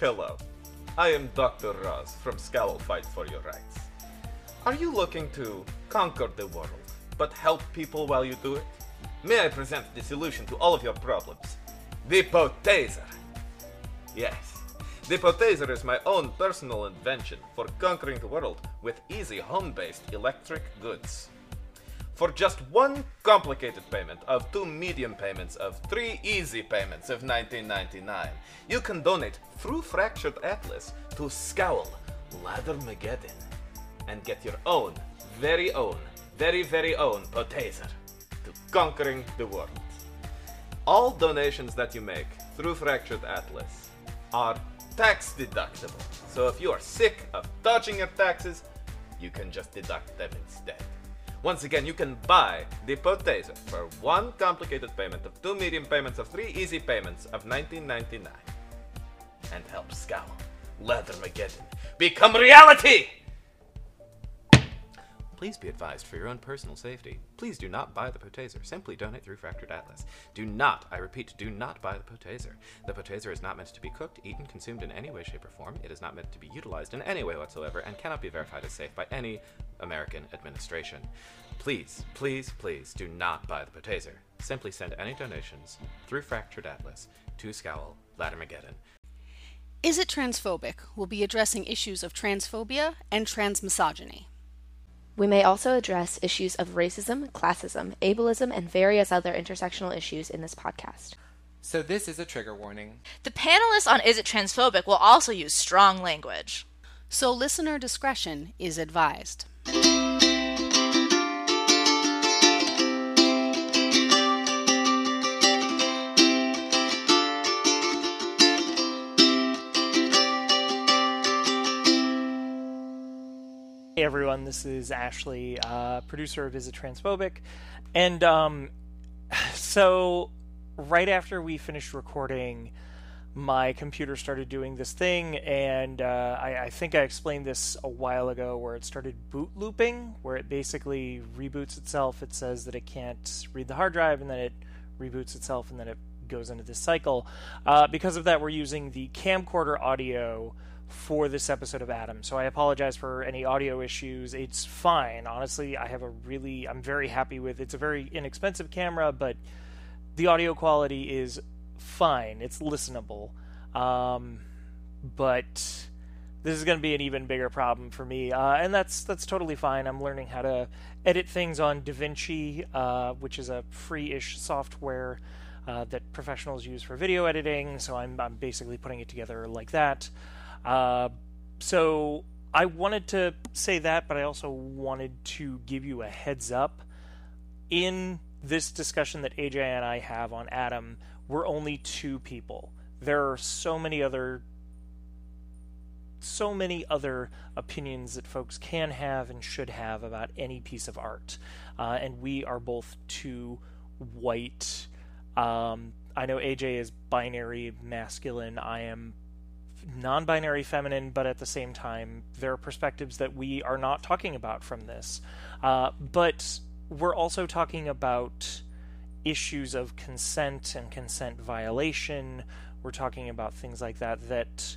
Hello, I am Dr. Ross from Scowl Fight for Your Rights. Are you looking to conquer the world, but help people while you do it? May I present the solution to all of your problems? The Potaser! Yes, the Potaser is my own personal invention for conquering the world with easy home based electric goods. For just one complicated payment of two medium payments of three easy payments of 1999, you can donate through Fractured Atlas to Scowl Lathermageddon and get your own, very own, very, very own Potaser to conquering the world. All donations that you make through Fractured Atlas are tax deductible. So if you are sick of dodging your taxes, you can just deduct them instead. Once again, you can buy the Potaser for one complicated payment of two medium payments of three easy payments of 19.99, and help Scowl Leathermageddon become reality. Please be advised for your own personal safety. Please do not buy the Potaser. Simply donate through Fractured Atlas. Do not, I repeat, do not buy the Potaser. The Potaser is not meant to be cooked, eaten, consumed in any way, shape, or form. It is not meant to be utilized in any way whatsoever and cannot be verified as safe by any American administration. Please, please, please do not buy the Potaser. Simply send any donations through Fractured Atlas to Scowl Lattermageddon. Is It Transphobic We'll be addressing issues of transphobia and transmisogyny. We may also address issues of racism, classism, ableism, and various other intersectional issues in this podcast. So, this is a trigger warning. The panelists on Is It Transphobic will also use strong language. So, listener discretion is advised. Everyone, this is Ashley, uh, producer of Is It Transphobic. And um, so, right after we finished recording, my computer started doing this thing, and uh, I, I, think I explained this a while ago where it started boot looping, where it basically reboots itself. It says that it can't read the hard drive, and then it reboots itself, and then it goes into this cycle. Uh, because of that, we're using the camcorder audio for this episode of Adam. So I apologize for any audio issues. It's fine. Honestly, I have a really I'm very happy with it's a very inexpensive camera, but the audio quality is fine. It's listenable. Um, but this is going to be an even bigger problem for me, uh, and that's that's totally fine. I'm learning how to edit things on DaVinci, uh, which is a free-ish software uh, that professionals use for video editing. So I'm I'm basically putting it together like that. Uh, so I wanted to say that, but I also wanted to give you a heads up. In this discussion that AJ and I have on Adam, we're only two people. There are so many other so many other opinions that folks can have and should have about any piece of art. Uh, and we are both two white. Um, I know AJ is binary masculine. I am non binary feminine, but at the same time, there are perspectives that we are not talking about from this. Uh, but we're also talking about issues of consent and consent violation. We're talking about things like that that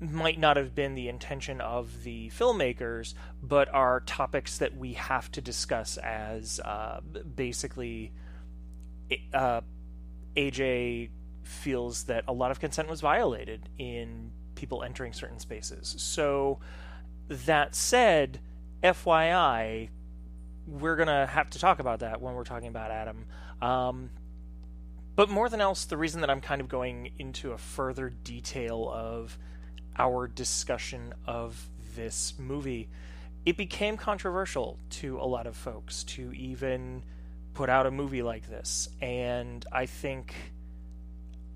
might not have been the intention of the filmmakers, but are topics that we have to discuss as uh, basically uh, AJ feels that a lot of consent was violated in people entering certain spaces. So, that said, FYI, we're going to have to talk about that when we're talking about Adam. Um, but more than else, the reason that I'm kind of going into a further detail of our discussion of this movie, it became controversial to a lot of folks to even put out a movie like this. And I think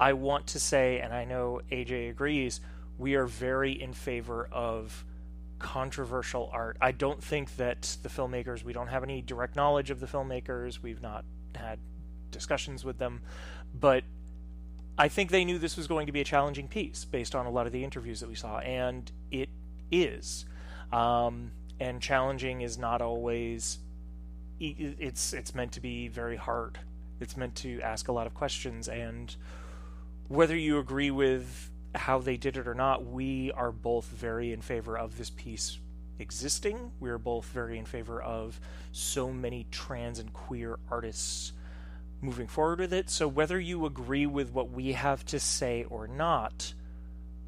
I want to say, and I know AJ agrees, we are very in favor of controversial art. I don't think that the filmmakers, we don't have any direct knowledge of the filmmakers, we've not had discussions with them, but I think they knew this was going to be a challenging piece based on a lot of the interviews that we saw, and it is. Um, and challenging is not always it's it's meant to be very hard. It's meant to ask a lot of questions and whether you agree with how they did it or not, we are both very in favor of this piece existing. We are both very in favor of so many trans and queer artists moving forward with it. So whether you agree with what we have to say or not,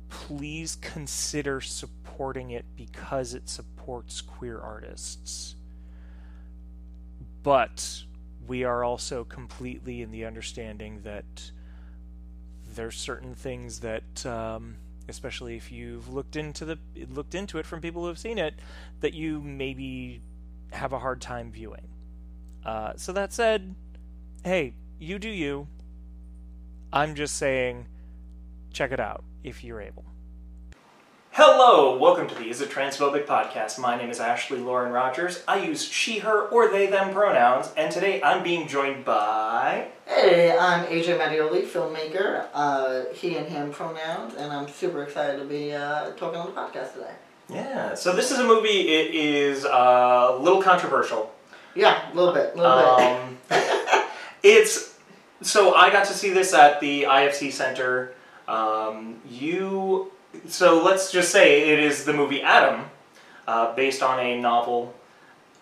please consider supporting it because it supports queer artists. But we are also completely in the understanding that there's certain things that, um, especially if you've looked into the looked into it from people who have seen it, that you maybe have a hard time viewing. Uh, so that said, hey, you do you. I'm just saying, check it out if you're able. Hello, welcome to the Is It Transphobic podcast. My name is Ashley Lauren Rogers. I use she, her, or they, them pronouns, and today I'm being joined by. Hey, I'm AJ Mattioli, filmmaker, uh, he and him pronouns, and I'm super excited to be uh, talking on the podcast today. Yeah, so this is a movie, it is uh, a little controversial. Yeah, a little bit, a little bit. Um, it's so I got to see this at the IFC Center. Um, you so let's just say it is the movie Adam, uh, based on a novel,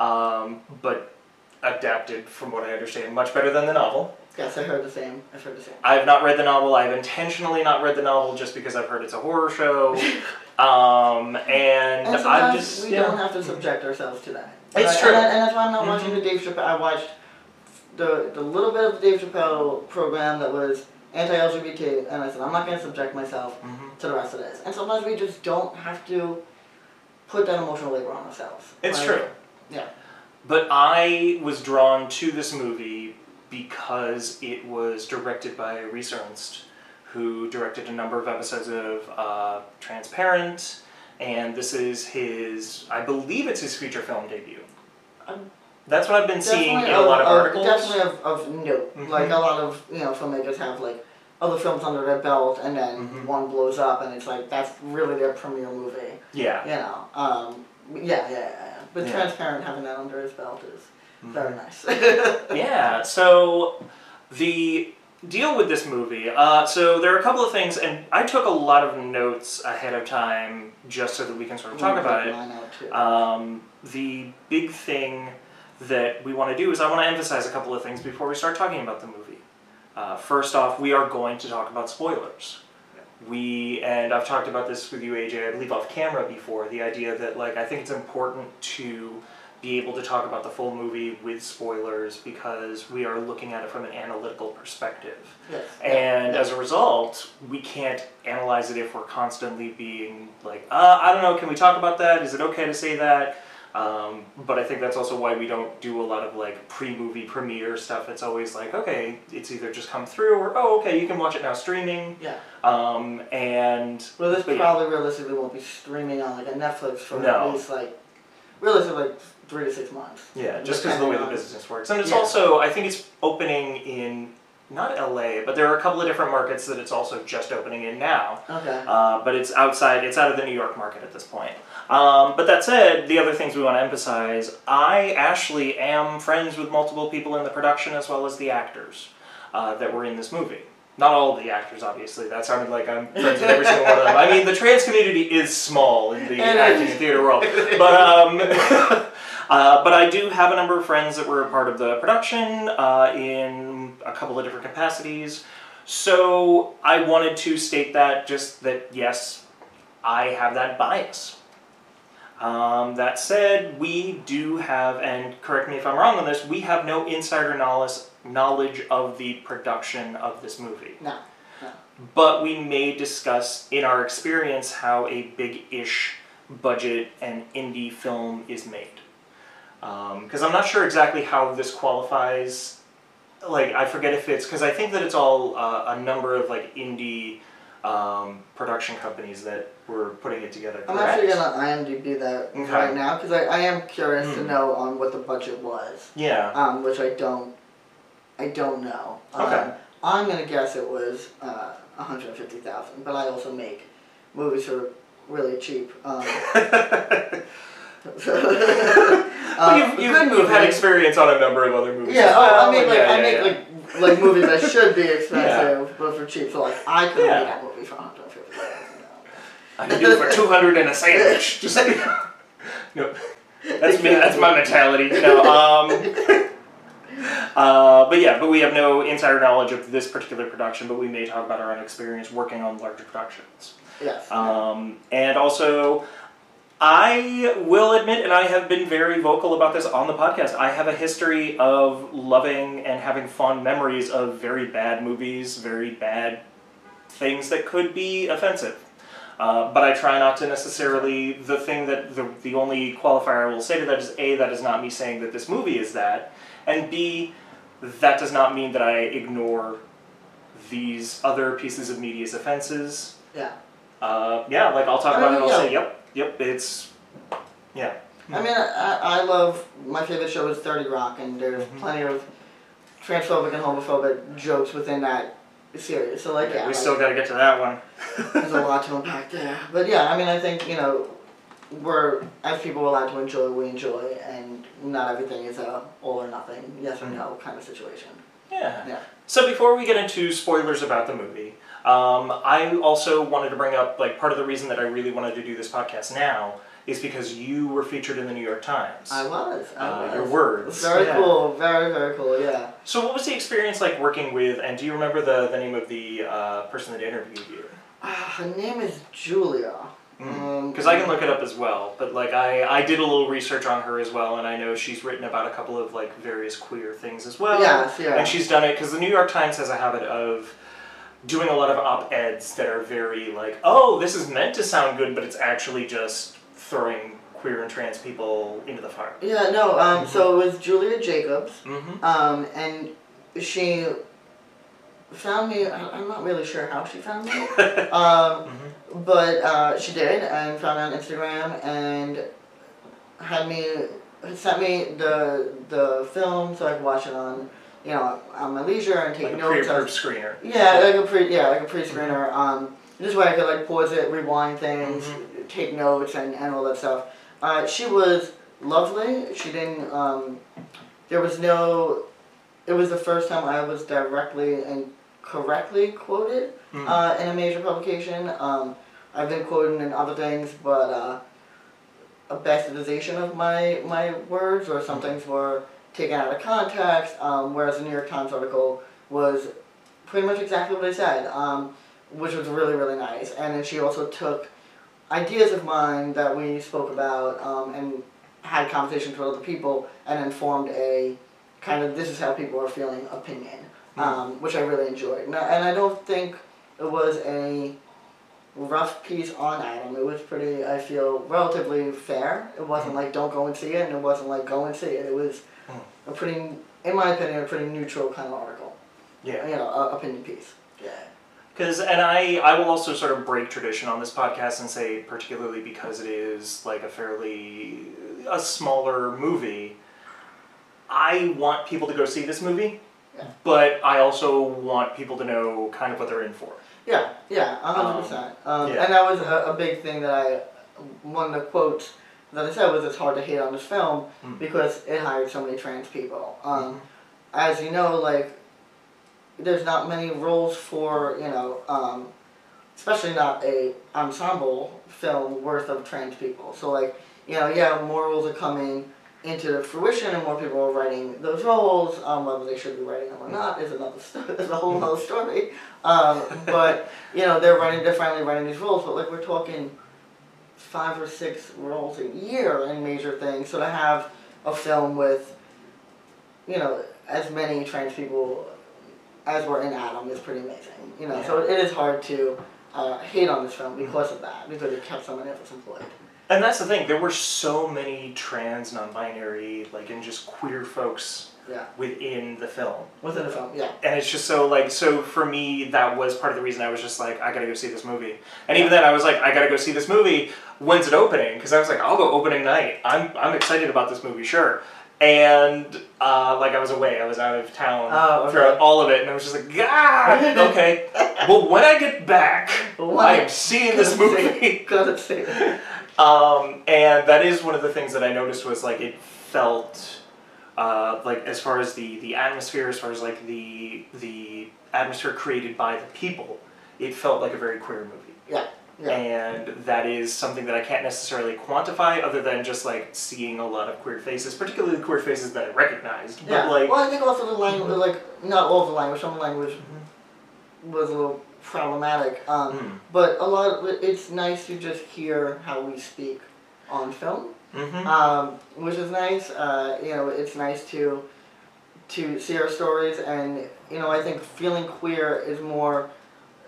um, but adapted, from what I understand, much better than the novel. Yes, I heard the same. I've heard the same. I have not read the novel. I've intentionally not read the novel just because I've heard it's a horror show. um, and, And I'm just we yeah. don't have to subject ourselves to that. It's true. And, and that's why I'm not Mhm. watching the Dave Chappelle. I watched the the little bit of the Dave Chappelle program that was anti-LGBT, and I said I'm not going to subject myself Mhm. to the rest of this. And sometimes we just don't have to put that emotional labor on ourselves. It's Like, true. Yeah. But I was drawn to this movie because it was directed by Rhys Ernst, who directed a number of episodes of uh, Transparent, and this is his, I believe it's his feature film debut. Um, That's what I've been seeing in a lot of, of- articles. Definitely of, of note. Mhm. Like a lot of you know filmmakers have like other films under their belt, and then Mhm. one blows up, and it's like that's really their premiere movie. Yeah. You know. Um, yeah, yeah, yeah. But Yeah. transparent having that under his belt is Mhm. very nice. yeah so the deal with this movie uh, so there are a couple of things and i took a lot of notes ahead of time just so that we can sort of talk about it Mine out too. um, the big thing that we want to do is i want to emphasize a couple of things before we start talking about the movie uh, first off we are going to talk about spoilers we and i've talked about this with you aj i believe off camera before the idea that like i think it's important to be able to talk about the full movie with spoilers because we are looking at it from an analytical perspective yes. and as a result, we can't analyze it if we're constantly being like, uh, I don't know, can we talk about that? Is it okay to say that? Um, but I think that's also why we don't do a lot of like pre-movie premiere stuff. It's always like, okay, it's either just come through or oh, okay, you can watch it now streaming. Yeah. Um, and Well, this but yeah. probably realistically won't be streaming on like a Netflix for No. at least like realistically like three to six months. Yeah, just because of the way the business works. And it's Yeah. also, I think it's opening in not LA, but there are a couple of different markets that it's also just opening in now. Okay. Uh, but it's outside, it's out of the New York market at this point. Um, but that said, the other things we want to emphasize I, actually am friends with multiple people in the production as well as the actors uh, that were in this movie. Not all of the actors, obviously. That sounded like I'm friends with every single one of them. I mean, the trans community is small in the acting and theater world. But, um, uh, but I do have a number of friends that were a part of the production uh, in a couple of different capacities. So I wanted to state that just that yes, I have that bias. Um, that said, we do have, and correct me if I'm wrong on this, we have no insider knowledge knowledge of the production of this movie. No. But we may discuss in our experience how a big-ish budget and indie film is made. Because I'm not sure exactly how this qualifies. Like I forget if it's because I think that it's all uh, a number of like indie um, production companies that were putting it together. I'm actually gonna IMDb that Okay. right now because I, I am curious to Hmm. know on what the budget was, Yeah. um, which I don't, I don't know. Okay. Um, I'm gonna guess it was uh, 150,000, but I also make movies for really cheap. Um, uh, you've, you've, good you've had experience on a number of other movies. Yeah, as oh, I make and like yeah, I yeah, make yeah. like like movies that should be expensive, but for cheap. So like I could Yeah. make that movie for 150. I can do it for two hundred and a sandwich. Just no, that's me. That's my mentality. You know. Um, uh, but yeah, but we have no insider knowledge of this particular production, but we may talk about our own experience working on larger productions. Yes. Um, and also, I will admit, and I have been very vocal about this on the podcast, I have a history of loving and having fond memories of very bad movies, very bad things that could be offensive. Uh, but I try not to necessarily. The thing that the, the only qualifier I will say to that is A, that is not me saying that this movie is that, and B, that does not mean that I ignore these other pieces of media's offenses. yeah. Uh, yeah, like I'll talk I about mean, it. I'll yeah. say, yep, yep, it's, yeah. I mean, I, I love my favorite show is Thirty Rock, and there's Mm-hmm. plenty of transphobic and homophobic jokes within that series. So like, yeah, we like, still got to get to that one. there's a lot to unpack there. But yeah, I mean, I think you know, we're as people are allowed to enjoy, we enjoy, and not everything is a all or nothing, yes or no kind of situation. Yeah. Yeah. So before we get into spoilers about the movie, um, I also wanted to bring up like part of the reason that I really wanted to do this podcast now is because you were featured in the New York Times. I was. I Uh, was. your words. Very Yeah. cool. Very very cool. Yeah. So what was the experience like working with? And do you remember the the name of the uh, person that interviewed you? Ah, her name is Julia. Um, Because I can look it up as well, but like I, I did a little research on her as well, and I know she's written about a couple of like various queer things as well. Yes, yeah. And she's done it because the New York Times has a habit of doing a lot of op eds that are very like, oh, this is meant to sound good, but it's actually just throwing queer and trans people into the fire. Yeah, no, um, so it was Julia Jacobs, Mm-hmm. um, and she found me, I'm not really sure how she found me, um, but uh, she did, and found me on Instagram, and had me, sent me the the film so I could watch it on, you know, on my leisure and take Like a notes. pre-approved screener. Yeah, like a pre yeah, like a pre screener. Um, this way I could like pause it, rewind things, take notes, and, and all that stuff. Uh, she was lovely. She didn't. Um, there was no. It was the first time I was directly and correctly quoted uh, in a major publication. Um, I've been quoted in other things, but uh, a bastardization of my my words or some things were taken out of context. Um, whereas the New York Times article was pretty much exactly what I said, um, which was really, really nice. And then she also took ideas of mine that we spoke about um, and had conversations with other people and then formed a kind of this is how people are feeling opinion, um, which I really enjoyed. And I, and I don't think it was a rough piece on Adam. It was pretty, I feel, relatively fair. It wasn't like don't go and see it, and it wasn't like go and see it. It was a pretty, in my opinion, a pretty neutral kind of article Yeah. you know, opinion piece. Yeah. Because, and I, I will also sort of break tradition on this podcast and say, particularly because it is like a fairly a smaller movie, I want people to go see this movie, Yeah. but I also want people to know kind of what they're in for. Yeah, yeah, a hundred percent. Um, yeah. And that was a, a big thing that I, of the quotes that I said was it's hard to hate on this film Mm. because it hired so many trans people. Um, As you know, like, there's not many roles for, you know, um, especially not a ensemble film worth of trans people. So like, you know, yeah, more roles are coming into fruition and more people are writing those roles. Um, whether they should be writing them or not is another sto- is a whole other story. Um, but you know, they're writing, they're finally writing these roles. But like, we're talking five or six roles a year in major things. So to have a film with, you know, as many trans people as were in Adam is pretty amazing. You know, so it is hard to uh, hate on this film because of that, because it kept so many of us employed. And that's the thing, there were so many trans, non binary, like, and just queer folks Yeah, within the film. within the film. Yeah, and it's just so like so for me that was part of the reason I was just like I gotta go see this movie. And even then I was like I gotta go see this movie. When's it opening? Because I was like I'll go opening night. I'm I'm excited about this movie sure. And uh, like I was away. I was out of town Oh, okay. throughout all of it and I was just like God okay. Well when I get back When I I- am seeing this movie. Gotta say it. um, and that is one of the things that I noticed was like it felt uh, like as far as the the atmosphere, as far as like the the atmosphere created by the people, it felt like a very queer movie. Yeah, yeah. and that is something that I can't necessarily quantify other than just like seeing a lot of queer faces, particularly the queer faces that I recognized. But Yeah. like, well, I think also the language, like not all of the language, some language was a little problematic. Um, Mm. But a lot of it- it's nice to just hear how we speak on film, Mhm. um, which is nice. Uh, you know, it's nice to to see our stories, and you know, I think feeling queer is more.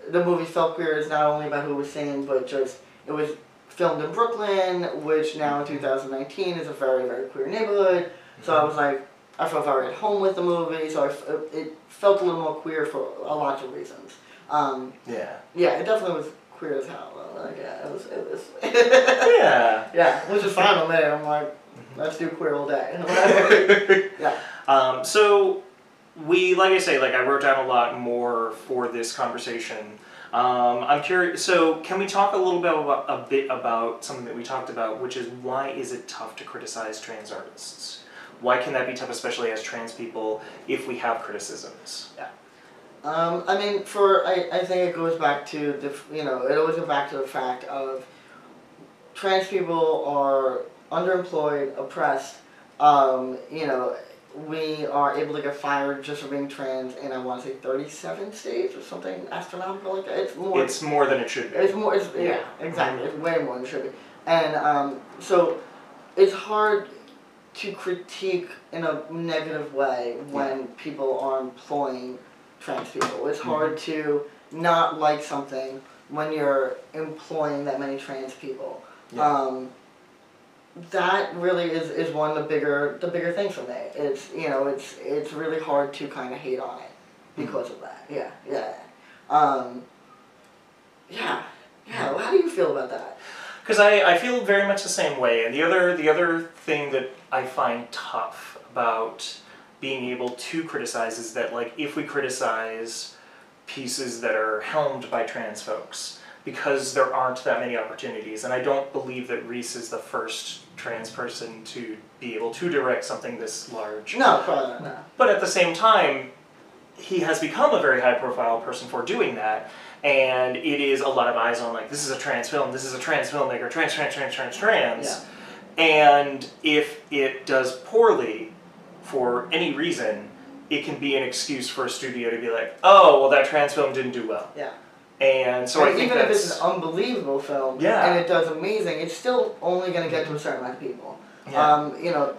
The movie felt queer is not only about who was singing, but just it was filmed in Brooklyn, which now in 2019 is a very very queer neighborhood. So I was like, I felt very at home with the movie. So I f it felt a little more queer for a lot of reasons. Um, yeah, yeah, it definitely was queer as hell. Like, yeah, it was. It was yeah. yeah, which is fine with me. I'm like, let's do queer all day. Yeah. Um, so we, like I say, like I wrote down a lot more for this conversation. Um, I'm curious. So can we talk a little bit about a bit about something that we talked about, which is why is it tough to criticize trans artists? Why can that be tough, especially as trans people, if we have criticisms? Um, I mean, for I, I think it goes back to the you know it always goes back to the fact of trans people are underemployed, oppressed. Um, you know, we are able to get fired just for being trans in I want to say thirty seven states or something astronomical like that. It's more. It's more than it should be. It's more. It's, yeah, exactly. It's way more than it should be. And um, so, it's hard to critique in a negative way when people are employing trans people. It's hard to not like something when you're employing that many trans people. Yeah. Um, that really is, is one of the bigger the bigger things for me. It's you know it's it's really hard to kind of hate on it because of that. Yeah, yeah, um, yeah, yeah. How do you feel about that? Because I, I feel very much the same way. And the other the other thing that I find tough about being able to criticize is that like if we criticize pieces that are helmed by trans folks because there aren't that many opportunities and I don't believe that Rhys is the first trans person to be able to direct something this large. No, probably not. No. But at the same time, he has become a very high profile person for doing that. And it is a lot of eyes on like this is a trans film, this is a trans filmmaker, trans, trans, trans, trans, trans. And if it does poorly for any reason, it can be an excuse for a studio to be like, oh, well, that trans film didn't do well. Yeah. And so I And think even if it's an unbelievable film Yeah. and it does amazing, it's still only going to get to a certain amount of people. Yeah. Um, you know,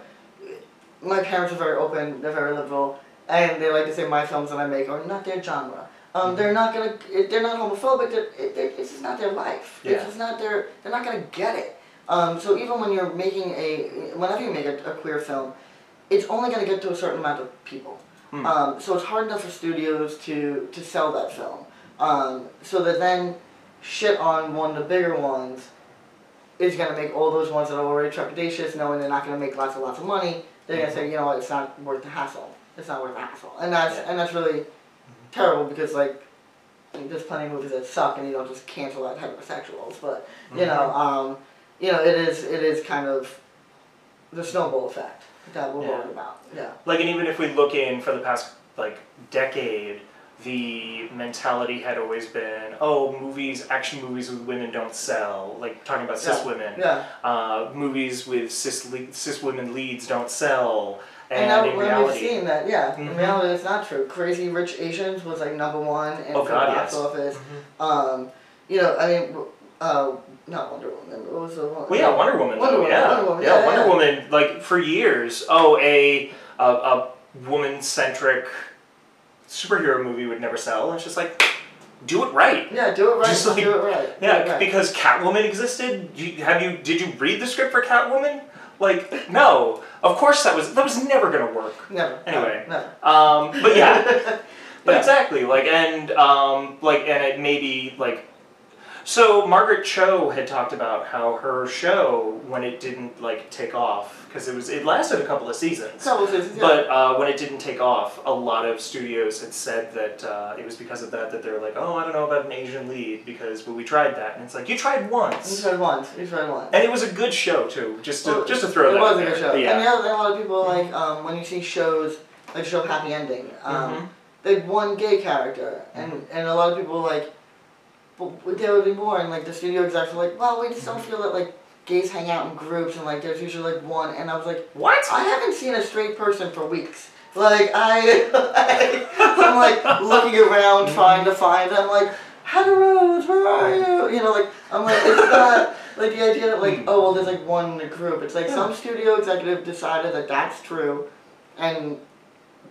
my parents are very open, they're very liberal, and they like to say my films that I make are not their genre. Um, Mm-hmm. They're not gonna. They're not homophobic. They're, it, they're, it's just not their life. Yeah. It's just not their. They're not gonna get it. Um, so even when you're making a, whenever you make a, a queer film, it's only gonna get to a certain amount of people. Hmm. Um, so it's hard enough for studios to to sell that film. Um, so that then shit on one of the bigger ones is gonna make all those ones that are already trepidatious, knowing they're not gonna make lots and lots of money. They're gonna say, you know what, it's not worth the hassle. It's not worth the hassle, and that's Yeah. and that's really terrible because like there's plenty of movies that suck, and you don't just cancel out heterosexuals. But you know, um, you know, it is it is kind of the snowball effect that we're Yeah. worried about. Yeah. like and even if we look in for the past like decade the mentality had always been oh movies action movies with women don't sell like talking about cis Yeah. women Yeah. uh, movies with cis le- cis women leads don't sell and, And, now in when we've reality seen that, yeah, Mhm. in reality it's not true. Crazy Rich Asians was like number one in Oh, the God, box yes. office. Mhm. Um, you know, I mean, uh, not Wonder Woman. What was the one? well yeah Wonder Woman Wonder though, Woman, yeah Wonder Woman, yeah, yeah, Wonder. Woman like for years oh a a, a woman centric superhero movie would never sell and it's just like do it right Yeah, do it right. Just like- do it right. do Yeah, it right. because Catwoman existed. You, have you? Did you read the script for Catwoman? Like, no. Of course that was that was never gonna work. never. Anyway. never. Um, but yeah, but Yeah. exactly. Like, and um, like, and it maybe like. So Margaret Cho had talked about how her show, when it didn't like take off, because it was it lasted a couple of seasons. Couple seasons, yeah. But uh, when it didn't take off, a lot of studios had said that uh, it was because of that that they were like, oh, I don't know about an Asian lead because well, we tried that, and it's like you tried once. You tried once. You tried once. and it was a good show too. Just to Well, just to throw it that. was out a good there. show. And yeah. the other thing, a lot of people like um, when you see shows like show Happy Ending. Um, Mhm. They had one gay character, and and a lot of people like but there would be more, and like the studio execs were like, well, we just don't feel that like gays hang out in groups, and like there's usually like one, and I was like, What? I haven't seen a straight person for weeks. Like I, I'm like looking around trying to find. I'm like, heteros, where are you? You know, like I'm like, it's not like the idea that like, oh well, there's like one in a group. It's like some studio executive decided that that's true, and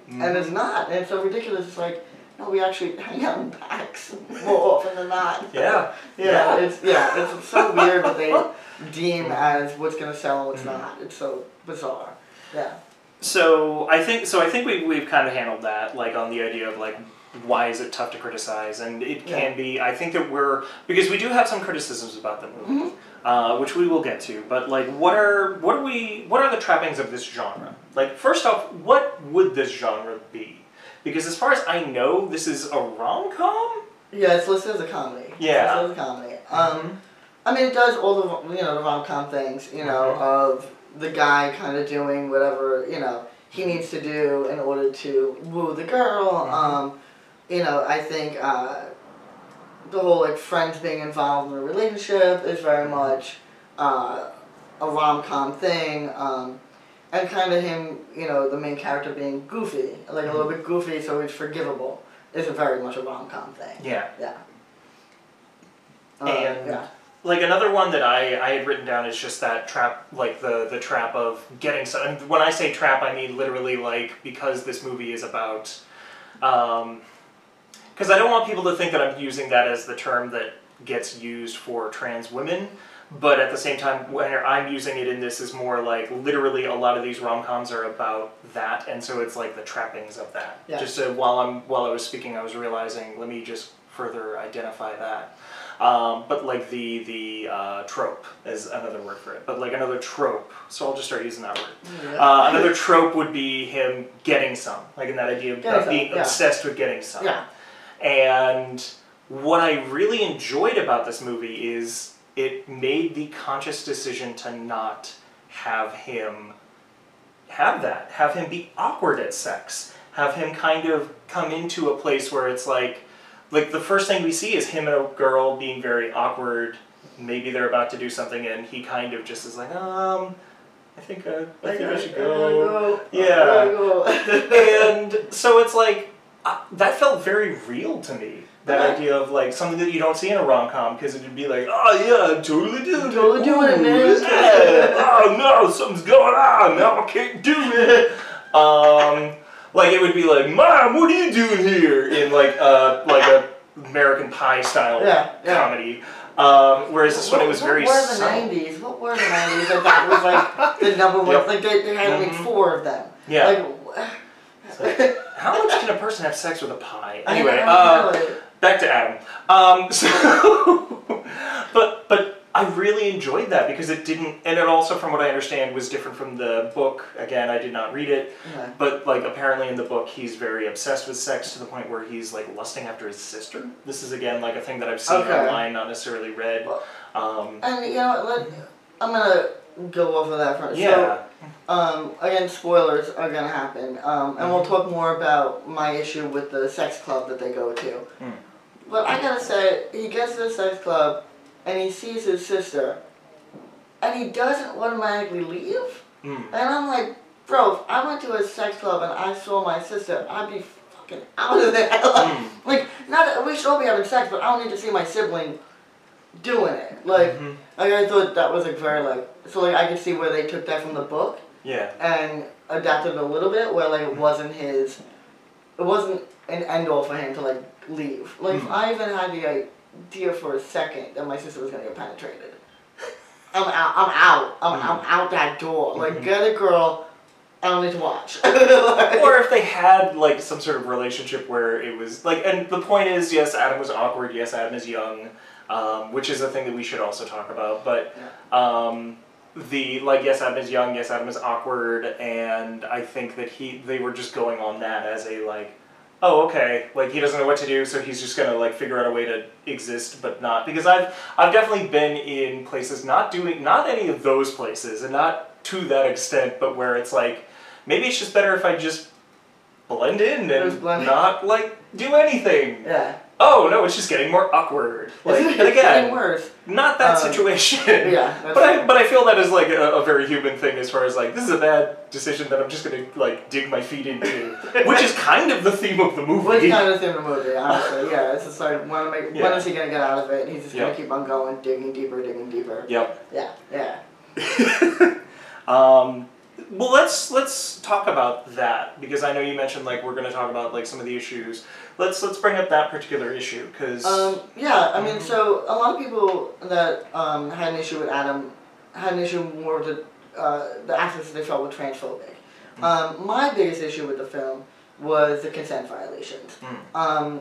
and it's mm-hmm. not, and it's so ridiculous. It's like, no, we actually hang out in packs more often than not. Yeah. Yeah, it's yeah, it's so weird that they deem as what's gonna sell and what's not. It's so bizarre. Yeah. So I think so. I think we we've kind of handled that, like on the idea of like why is it tough to criticize, and it can Yeah. be. I think that we're because we do have some criticisms about the movie, uh, which we will get to. But like, what are what are we? What are the trappings of this genre? Like, first off, what would this genre be? Because as far as I know, this is a rom com. Yeah, it's listed as a comedy. Yeah. It's listed as a comedy. Um, I mean, it does all the you know the rom com things. You know of the guy kind of doing whatever you know he needs to do in order to woo the girl. Um, you know, I think uh, the whole like friends being involved in a relationship is very much uh, a rom com thing. Um, and kind of him, you know, the main character being goofy, like a little bit goofy, so it's forgivable. Is very much a rom com thing. Yeah. Yeah. Uh, And- yeah. Like another one that I, I had written down is just that trap, like the the trap of getting some. And when I say trap, I mean literally like because this movie is about, because I don't want people to think that I'm using that as the term that gets used for trans women. But at the same time, when I'm using it in this, is more like literally a lot of these rom coms are about that, and so it's like the trappings of that. Yeah. Just so while I'm while I was speaking, I was realizing. Let me just further identify that. Um, but like the the uh, trope is another word for it. But like another trope, so I'll just start using that word. Uh, another trope would be him getting some, like in that idea of being yeah. obsessed with getting some. Yeah. And what I really enjoyed about this movie is it made the conscious decision to not have him have that, have him be awkward at sex, have him kind of come into a place where it's like, like the first thing we see is him and a girl being very awkward. Maybe they're about to do something, and he kind of just is like, um, I think uh, I think I should go. Yeah. and so it's like uh, that felt very real to me. That idea of like something that you don't see in a rom com because it'd be like, oh yeah, totally it, Totally doing it, man." yeah. oh no, something's going on. Now I can't do it. Um, like it would be like, mom, what are you doing here? In like a like a American Pie style Yeah, comedy. Um, whereas this one it was what, very What were the subtle. nineties? What were the nineties? That that was like the number one. Yep. Like they, they had like Mhm. four of them. Yeah. Like, How much can a person have sex with a pie? I Anyway, know, uh. Back to Adam. Um, so, but but I really enjoyed that because it didn't, and it also, from what I understand, was different from the book. Again, I did not read it, but like apparently in the book, he's very obsessed with sex to the point where he's like lusting after his sister. This is again like a thing that I've seen Okay. online, not necessarily read. Well, Um, And you know, what, let, I'm gonna go off of that first. yeah, So, um, again, spoilers are gonna happen, um, and Mm-hmm. we'll talk more about my issue with the sex club that they go to. Hmm. But I gotta say, he gets to the sex club, and he sees his sister, and he doesn't automatically leave. Mm. And I'm like, bro, if I went to a sex club and I saw my sister, I'd be fucking out of there. like, Mm. like, not that we should all be having sex, but I don't need to see my sibling doing it. Like, Mhm. like I thought that was like very like so like I could see where they took that from the book yeah, and adapted a little bit where like it wasn't his it wasn't an end all for him to like leave. Like Mhm. I even had the idea for a second that my sister was gonna get penetrated. I'm out I'm out. I'm I'm out that door. Like get a girl, I don't need to watch. Like- or if they had like some sort of relationship where it was like and the point is yes adam was awkward yes adam is young um, which is a thing that we should also talk about but um, the like yes adam is young yes adam is awkward and i think that he they were just going on that as a like oh okay. Like he doesn't know what to do so he's just gonna like figure out a way to exist but not because i've i've definitely been in places not doing not any of those places and not to that extent but where it's like maybe it's just better if i just blend in and blend not like do anything. Yeah. Oh no, it's just getting more awkward. Like it's and again, getting worse. not that Um, situation. yeah, but I but I feel that is like a, a very human thing as far as like this is a bad decision that I'm just gonna like dig my feet into, which is kind of the theme of the movie. What's kind of the theme of the movie, honestly. Yeah, it's just like, when, am I, when Yeah. is he going to get out of it? He's just gonna keep on going, digging deeper, digging deeper. Yep. Yeah, yeah. um, well, let's let's talk about that because I know you mentioned like we're going to talk about like some of the issues. Let's let's bring up that particular issue because Um, yeah, I mean, Mhm. so a lot of people that um, had an issue with Adam had an issue more with the, uh, the that they felt were transphobic. Um, my biggest issue with the film was the consent violations. Mm. Um,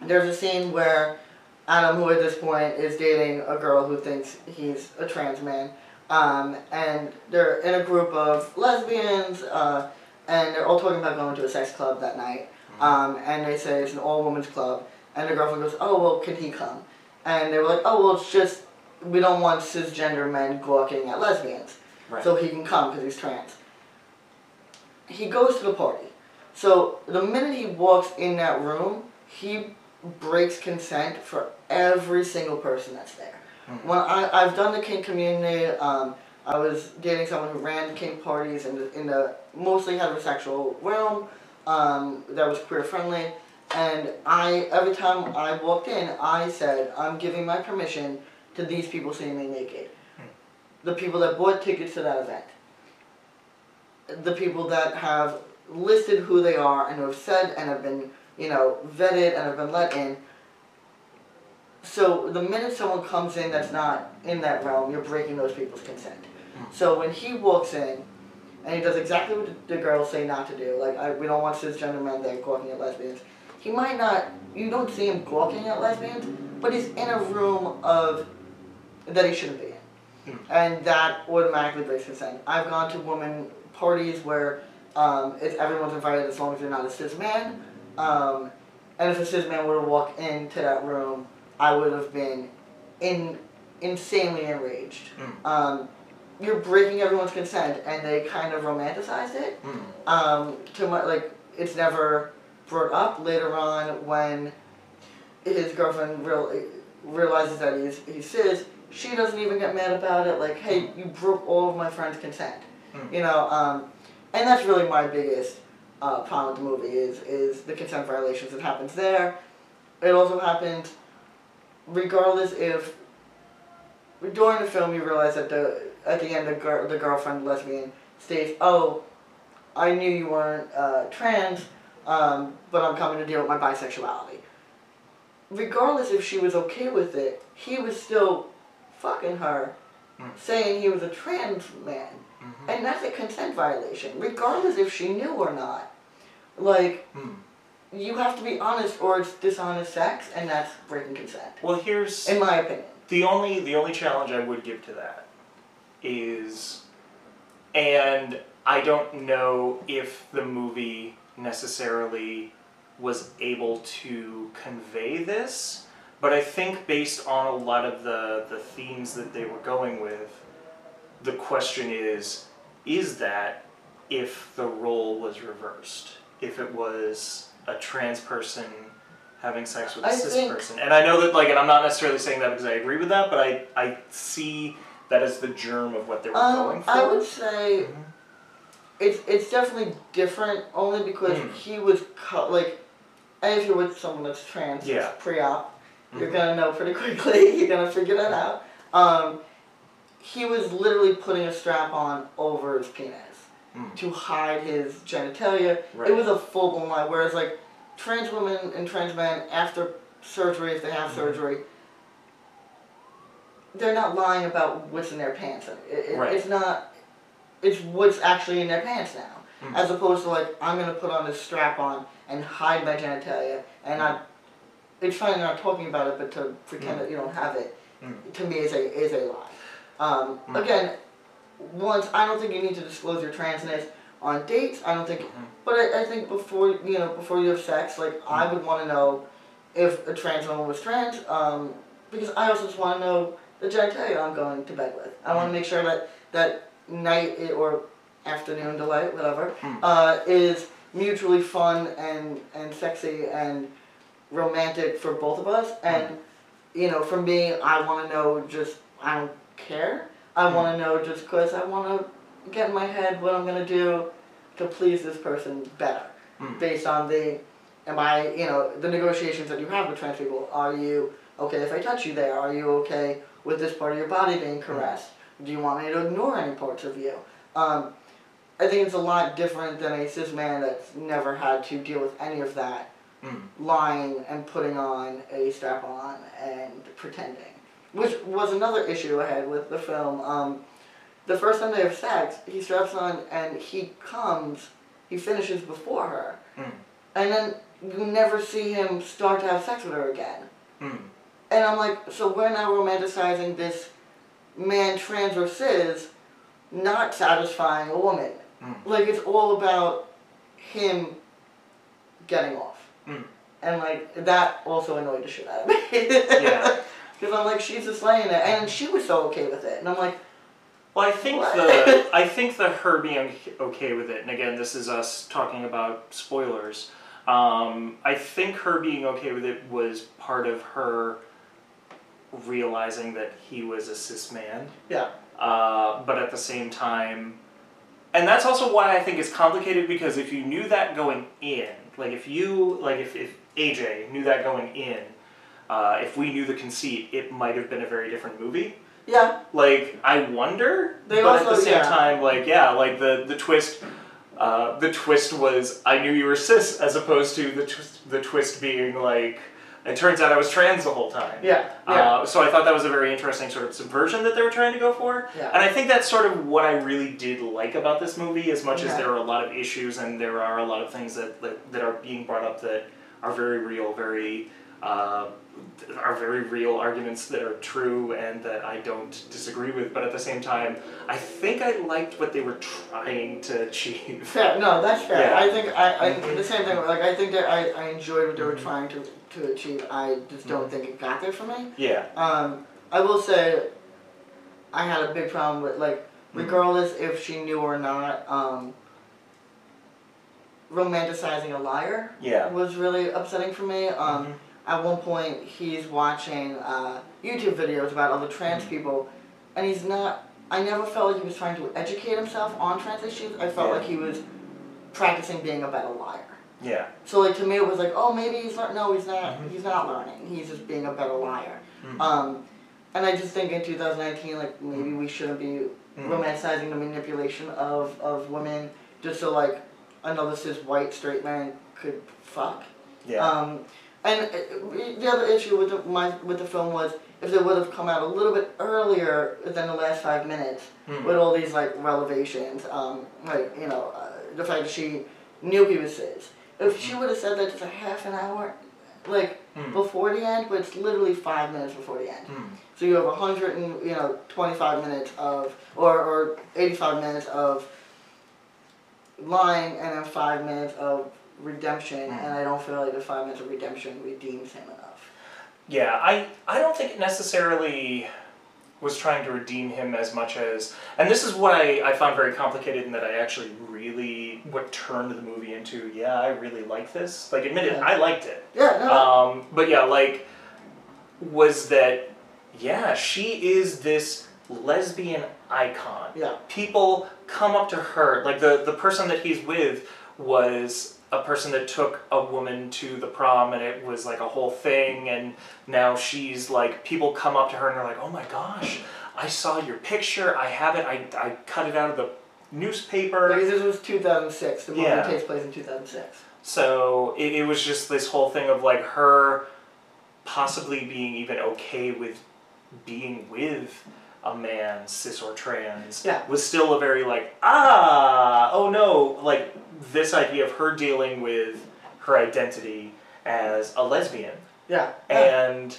there's a scene where Adam, who at this point is dating a girl who thinks he's a trans man, um, and they're in a group of lesbians, uh, and they're all talking about going to a sex club that night. Um, and they say it's an all women's club, and the girlfriend goes, "Oh well, can he come?" And they were like, "Oh well, it's just we don't want cisgender men gawking at lesbians, Right. so he can come because he's trans." He goes to the party. So the minute he walks in that room, he breaks consent for every single person that's there. When I, I've done the kink community, um, I was dating someone who ran kink parties in the, in the mostly heterosexual realm um, that was queer friendly. And I every time I walked in, I said, I'm giving my permission to these people seeing me naked. The people that bought tickets to that event. The people that have listed who they are and who have said and have been, you know, vetted and have been let in. So the minute someone comes in that's not in that realm, you're breaking those people's consent. So when he walks in, and he does exactly what the, girls say not to do, like I, we don't want cisgender men there gawking at lesbians. He might not. You don't see him gawking at lesbians, but he's in a room of that he shouldn't be in, and that automatically breaks consent. I've gone to women parties where um, it's everyone's invited as long as you're not a cis man, um, and if a cis man were to walk into that room, I would have been in insanely enraged. Mm. Um, you're breaking everyone's consent, and they kind of romanticized it. Mm. Um, too much like it's never brought up later on when his girlfriend real, realizes that he's he's cis. She doesn't even get mad about it. Like, hey, you broke all of my friend's consent. Mm. You know, um, and that's really my biggest uh, problem with the movie is is the consent violations that happens there. It also happens regardless if during the film you realize that the at the end the girl the girlfriend lesbian states, "Oh, I knew you weren't uh, trans, um, but I'm coming to deal with my bisexuality." Regardless if she was okay with it, he was still fucking her, Mm. saying he was a trans man, Mhm. and that's a consent violation, regardless if she knew or not. Like Mm. You have to be honest, or it's dishonest sex, and that's breaking consent, Well, here's in my opinion. the only the only challenge I would give to that is, and I don't know if the movie necessarily was able to convey this, but I think based on a lot of the the themes that they were going with, the question is, is that if the role was reversed, if it was a trans person having sex with a I cis think- person, and I know that like, and I'm not necessarily saying that because I agree with that, but I I see that as the germ of what they were going Um, for. I would say Mhm. it's it's definitely different only because Mm. he was cut like, and if you're with someone that's trans, Yeah. pre-op, you're Mhm. gonna know pretty quickly. You're gonna figure that out. Um, he was literally putting a strap on over his penis Mm. to hide his genitalia. Right. It was a full blown lie. Whereas like trans women and trans men after surgery, if they have Mhm. surgery, they're not lying about what's in their pants. It, it, Right. It's not. It's what's actually in their pants now, Mhm. as opposed to like I'm gonna put on this strap on and hide my genitalia, and I. It's fine not talking about it, but to pretend Mm. that you don't have it, Mm. to me is a is a lie. Um, Mm. Again, once I don't think you need to disclose your transness on dates. I don't think, Mhm. but I, I think before you know before you have sex, like I would want to know if a trans woman was trans, um, because I also just want to know the genitalia I'm going to bed with. I want to make sure that that night or afternoon delight, whatever, Mm. uh, is mutually fun and and sexy and romantic for both of us. And you know, for me, I want to know just I don't care. I want to know just because I want to get in my head what I'm gonna do to please this person better, Mm. based on the am I you know the negotiations that you have with trans people. Are you okay if I touch you there? Are you okay with this part of your body being caressed? Do you want me to ignore any parts of you? Um, I think it's a lot different than a cis man that's never had to deal with any of that, Mm. lying and putting on a strap on and pretending. Which was another issue I had with the film. Um, the first time they have sex, he straps on and he comes, he finishes before her. Mm. And then you never see him start to have sex with her again. Mm. And I'm like, so we're now romanticizing this man, trans or cis, not satisfying a woman. Mm. Like it's all about him getting off. Mm. And like that also annoyed the shit out of me. Yeah. Because I'm like, she's just laying there, and she was so okay with it, and I'm like, Well, I think What? the I think the her being okay with it, and again, this is us talking about spoilers. Um, I think her being okay with it was part of her realizing that he was a cis man. yeah, Uh, but at the same time, and that's also why I think it's complicated because if you knew that going in, like if you like if, if AJ knew that going in, uh, if we knew the conceit, it might have been a very different movie yeah, like I wonder, They but at the same yeah. time, like yeah, like the the twist, uh, the twist was I knew you were cis, as opposed to the twist, the twist being like it turns out I was trans the whole time. yeah, yeah, Uh, so I thought that was a very interesting sort of subversion that they were trying to go for, yeah. and I think that's sort of what I really did like about this movie. As much as there are a lot of issues and there are a lot of things that that, that are being brought up that are very real, very. Uh, are very real arguments that are true and that I don't disagree with, but at the same time, I think I liked what they were trying to achieve. Fair, no, that's fair. Yeah. I think I, I the same thing. Like I think that I, I enjoyed what they were trying to to achieve. I just don't think it got there for me. Yeah. Um, I will say, I had a big problem with like, regardless if she knew or not, um, romanticizing a liar Yeah. was really upsetting for me. Um, Mhm. At one point, he's watching uh, YouTube videos about other trans people, and he's not. I never felt like he was trying to educate himself on trans issues. I felt Yeah. like he was practicing being a better liar. Yeah. So like to me, it was like, oh, maybe he's learning. No, he's not. Mhm. He's not learning. He's just being a better liar. Mhm. Um, and I just think in 2019, like maybe we shouldn't be Mhm. romanticizing the manipulation of of women just so like another cis white straight man could fuck. Yeah. Um, and uh, the other issue with the, my with the film was if it would have come out a little bit earlier than the last five minutes Mhm. with all these like revelations, um, like you know uh, the fact that she knew he was cis. If she would have said that just a half an hour, like Mhm. before the end, but it's literally five minutes before the end. So you have a hundred and you know twenty five minutes of or or eighty five minutes of lying and then five minutes of redemption, Mm. and I don't feel like the five minutes of redemption redeems him enough. Yeah, I, I don't think it necessarily was trying to redeem him as much as and this is what I, I found very complicated and that I actually really what turned the movie into, yeah, I really like this. Like admit it, Yeah. I liked it. Yeah, no, Um, but yeah, like was that yeah, she is this lesbian icon. yeah, people come up to her like the the person that he's with was a person that took a woman to the prom and it was like a whole thing and now she's like people come up to her and they're like oh my gosh i saw your picture i have it i, I cut it out of the newspaper this was 2006. The movie Yeah. takes place in 2006. so it, it was just this whole thing of like her possibly being even okay with being with a man, cis or trans, Yeah. was still a very like, ah, oh no, like this idea of her dealing with her identity as a lesbian. Yeah, And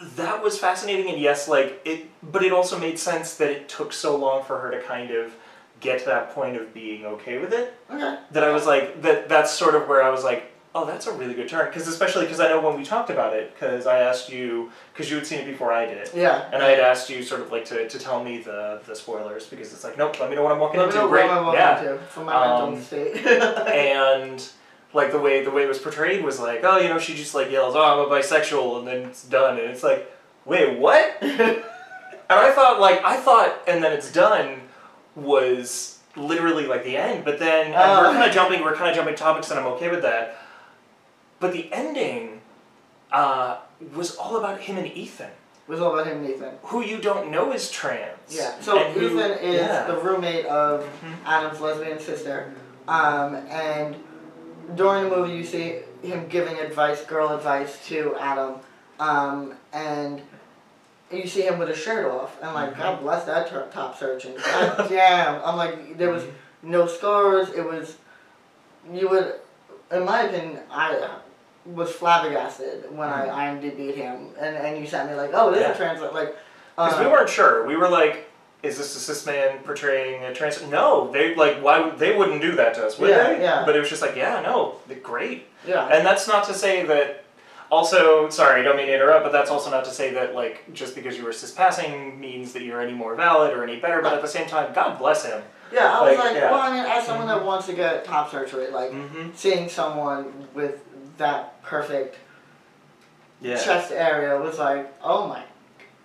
that was fascinating and yes, like it but it also made sense that it took so long for her to kind of get to that point of being okay with it okay. that I was like that that's sort of where I was like oh that's a really good turn because especially because I know when we talked about it because I asked you because you had seen it before I did Yeah. and I had asked you sort of like to, to tell me the the spoilers because it's like nope let me know what I'm walking Let me into know great what I'm walking yeah into for my Um, mental state. and like the way the way it was portrayed was like, oh, you know, she just like yells, "Oh, I'm a bisexual," and then it's done, and it's like, wait, what? and I thought like I thought, and then it's done was literally like the end, but then we're Oh. kind of jumping, we're kind of jumping topics, and I'm okay with that. But the ending uh, was all about him and Ethan, It was all about him and Ethan. who you don't know is trans. Yeah. So and who- Ethan is yeah. the roommate of Adam's lesbian sister, um, and during the movie you see him giving advice, girl advice to Adam, um, and you see him with his shirt off, and like Mm-hmm. God bless that top surgeon. God damn, I'm like there was no scars. It was you would, in my opinion, I was flabbergasted when I IMDb'd him, and and you sent me like, oh, this Mm-hmm. Yeah. is translate like. Because we uh, weren't sure. We were like, is this a cis man portraying a trans? No, they like why they wouldn't do that to us, would Yeah, they? yeah. But it was just like, yeah, no, great. Yeah. And that's not to say that. Also, sorry, I don't mean to interrupt, but that's also not to say that like just because you were cis passing means that you're any more valid or any better. But at the same time, God bless him. Yeah, I was Like, like, yeah. well, I mean, as someone that wants to get top surgery, like Mm-hmm. seeing someone with that perfect Yeah. chest area was like, oh my,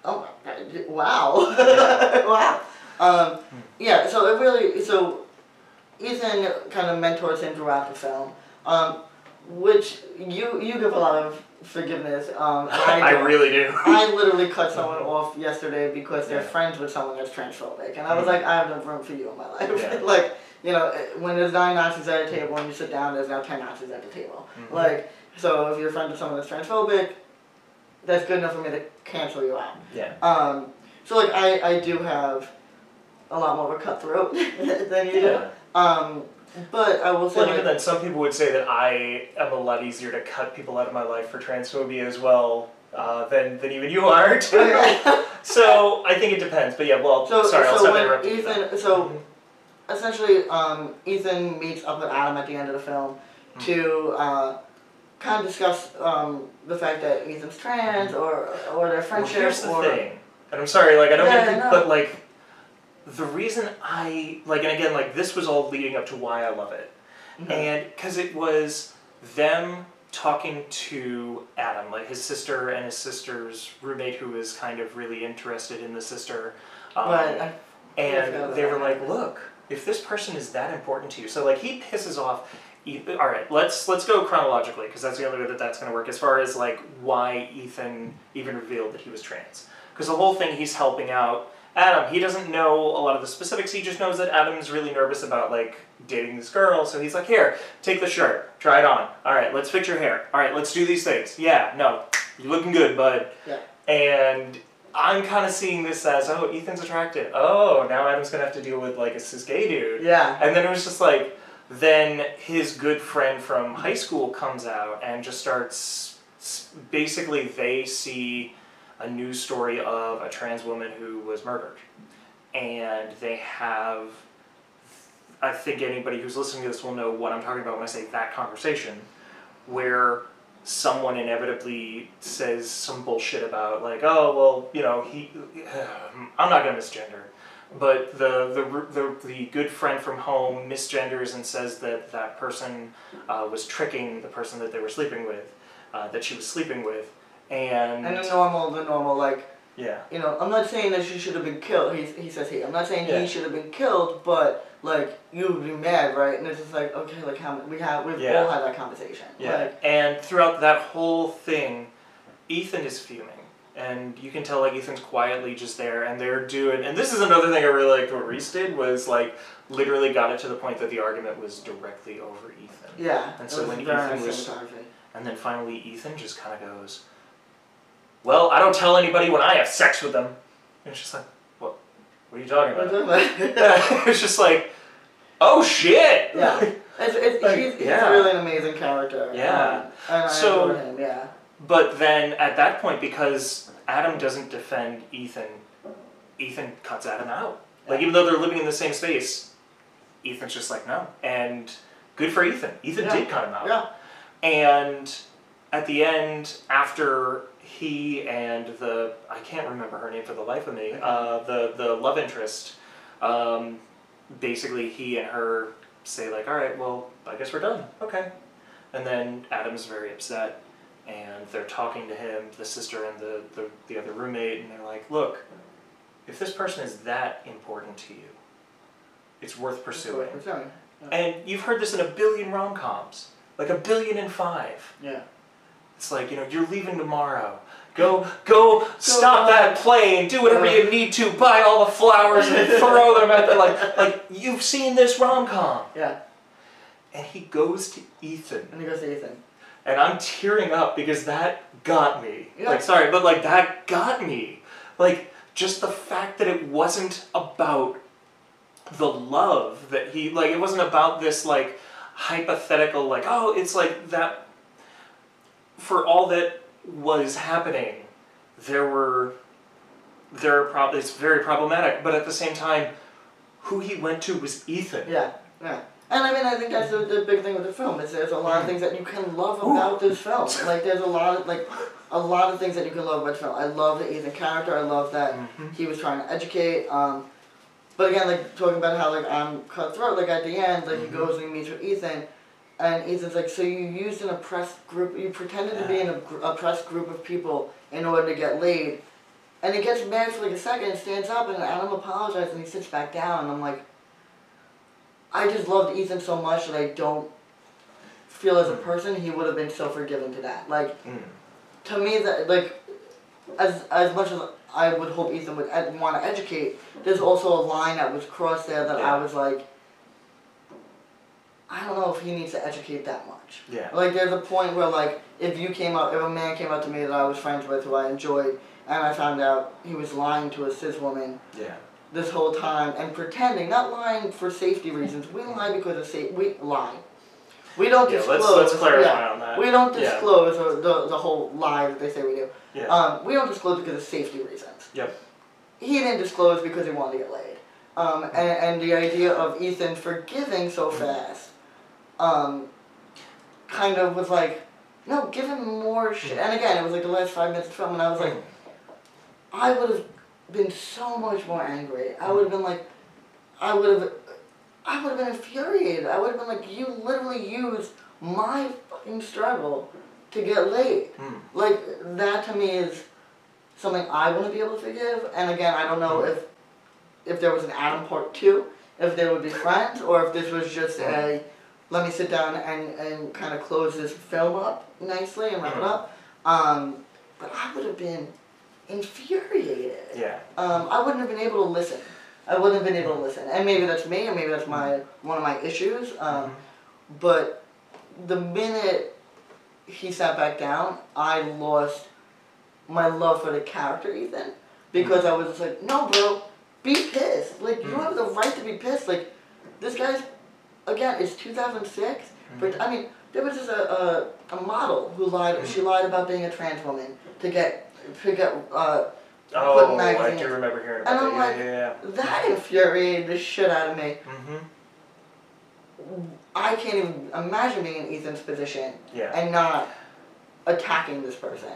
oh my, God, wow, wow. Um, yeah, so it really, so Ethan kind of mentors him throughout the film, um, which you you give a lot of forgiveness. Um, I, I really do. I literally cut someone off yesterday because they're Yeah. friends with someone that's transphobic, and I was Mhm. like, I have no room for you in my life. Yeah. like, you know, when there's nine Nazis at a table and you sit down, there's now ten Nazis at the table. Mhm. Like, so if you're friends with someone that's transphobic, that's good enough for me to cancel you out. Yeah. Um, so like, I I do have a lot more of a cutthroat than you Yeah. do. Um, but I will say, Well, like, even then, some people would say that I am a lot easier to cut people out of my life for transphobia as well uh, than than even you are. so I think it depends. But yeah, well, So, sorry, I'll stop interrupting. Ethan, so essentially, um, Ethan meets up with Adam at the end of the film to uh, kind of discuss um, the fact that Ethan's trans or or their friendship. Well, here's the or thing, and I'm sorry, like I don't Yeah, mean to, no. but like the reason I like, and again, like this was all leading up to why I love it, Mhm. and because it was them talking to Adam, like his sister and his sister's roommate, who was kind of really interested in the sister. Um, But I, and they were like, "Look, if this person is that important to you, so like he pisses off." Ethan, all right, let's let's go chronologically because that's the only way that that's going to work. As far as like why Ethan even revealed that he was trans, because the whole thing he's helping out Adam. He doesn't know a lot of the specifics. He just knows that Adam's really nervous about like dating this girl. So he's like, "Here, take the shirt, try it on. All right, let's fix your hair. All right, let's do these things. Yeah, no, you're looking good, bud." Yeah. And I'm kind of seeing this as, oh, Ethan's attracted. Oh, now Adam's gonna have to deal with like a cis gay dude. yeah, And then it was just like, then his good friend from high school comes out and just starts. Basically, they see a news story of a trans woman who was murdered, and they have. I think anybody who's listening to this will know what I'm talking about when I say that conversation, where someone inevitably says some bullshit about like, oh well, you know, he. I'm not gonna misgender, but the the the, the good friend from home misgenders and says that that person uh, was tricking the person that they were sleeping with, uh, that she was sleeping with, and, and the normal, the normal, like yeah, you know, I'm not saying that she should have been killed. He he says he. I'm not saying Yeah. he should have been killed, but like you would be mad, right? And it's just like okay, like how we have we've Yeah. all had that conversation. Yeah, Like, and throughout that whole thing, Ethan is fuming, and you can tell like Ethan's quietly just there, and they're doing. And this is another thing I really liked. What Rhys did was like literally got it to the point that the argument was directly over Ethan, yeah. And so when Ethan was- and then finally Ethan just kind of goes, "Well, I don't tell anybody when I have sex with them." And it's just like, what? Are you talking about? are you talking about? it's just like, oh shit. Yeah. It's, it's, Like, he's, he's really an amazing character. Yeah. Um, So- adore him, yeah. But then at that point, because Adam doesn't defend Ethan, Ethan cuts Adam out. Like even though they're living in the same space, Ethan's just like no. And good for Ethan. Ethan Yeah. did cut him out. Yeah. And at the end, after he and the I can't remember her name for the life of me, uh, the the love interest, um, basically he and her say like, all right, well, I guess we're done. Okay. And then Adam's very upset, and they're talking to him, the sister and the, the, the other roommate, and they're like, look, if this person is that important to you, it's worth pursuing. Pursuing. And you've heard this in a billion rom coms, like a billion and five. Yeah. It's like, you know, you're leaving tomorrow. Go, go, stop that plane. Do whatever you need to. Buy all the flowers and throw them at the like. Like you've seen this rom com. Yeah. And he goes to Ethan, And he goes to Ethan. and I'm tearing up because that got me. Yeah. Like, sorry, but like that got me. Like just the fact that it wasn't about the love that he like. It wasn't about this like hypothetical like oh it's like that for all that was happening there were there are prob- it's very problematic but at the same time who he went to was ethan Yeah. Yeah. And I mean, I think that's the, the big thing with the film is there's a lot of things that you can love about this film. Like there's a lot of like a lot of things that you can love about the film. I love the Ethan character. I love that he was trying to educate. Um, but again, like talking about how like I'm cutthroat. Like at the end, like he goes and he meets with Ethan, and Ethan's like, so you used an oppressed group. You pretended to be an oppressed group of people in order to get laid. And he gets mad for like a second and stands up and Adam apologizes and he sits back down and I'm like, I just loved Ethan so much that I don't feel as a person he would have been so forgiving to that. Like Mm. to me that like as as much as I would hope Ethan would ed- want to educate, there's also a line that was crossed there that Yeah. I was like, I don't know if he needs to educate that much. yeah Like there's a point where like if you came out if a man came out to me that I was friends with who I enjoyed and I found out he was lying to a cis woman yeah this whole time and pretending, not lying for safety reasons. We lie because of safety. We lie. We don't yeah disclose. let's let's clarify yeah. on that We don't disclose the, the, the whole lie that they say we do. yeah Um, we don't disclose because of safety reasons. Yep. He didn't disclose because he wanted to get laid. Um, and, and the idea of Ethan forgiving so fast um, kind of was like, no, give him more shit. And again, it was like the last five minutes of film, and I was like, I would have been so much more angry. I would have been like, I would have, I would have been infuriated. I would have been like, you literally used my fucking struggle to get laid. Hmm. Like that to me is something I wouldn't be able to forgive. And again, I don't know if if there was an Adam part two, if they would be friends, or if this was just a let me sit down and, and kind of close this film up nicely and wrap it Mhm. up. Um, but I would have been infuriated. yeah Um, I wouldn't have been able to listen. I wouldn't have been able to listen, and maybe that's me, and maybe that's my one of my issues. Um, but the minute he sat back down, I lost my love for the character Ethan because I was just like, no, bro, be pissed. Like you have the right to be pissed. Like this guy's again, it's 2006. But I mean, there was just a, a, a model who lied. She lied about being a trans woman to get to get. Uh, oh i do remember hearing And about I'm that like, yeah yeah that infuriated the shit out of me. mm-hmm. I can't even imagine being in Ethan's position yeah and not attacking this person.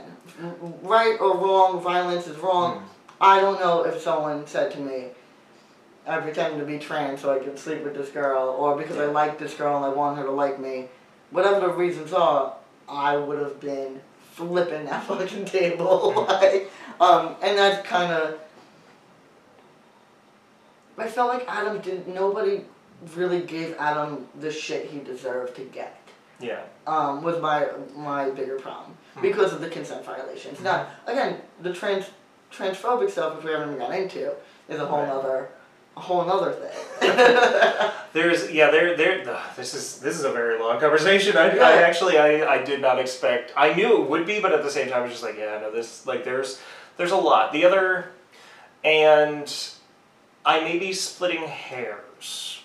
Right or wrong, violence is wrong. Mm. I don't know if someone said to me, I pretended to be trans so I could sleep with this girl, or because I Yeah. like this girl and I want her to like me. Whatever the reasons are, I would have been flipping that fucking table. Like, um, and that's kind of. I felt like Adam didn't. Nobody really gave Adam the shit he deserved to get yeah um, was my my bigger problem because of the consent violations. Now, again, the trans transphobic stuff, which we haven't even got into, is a whole Right. nother a whole nother thing. There's yeah there there ugh, this is this is a very long conversation. I, I actually I, I did not expect I knew it would be, but at the same time I was just like yeah no this like there's there's a lot. The other and I may be splitting hairs.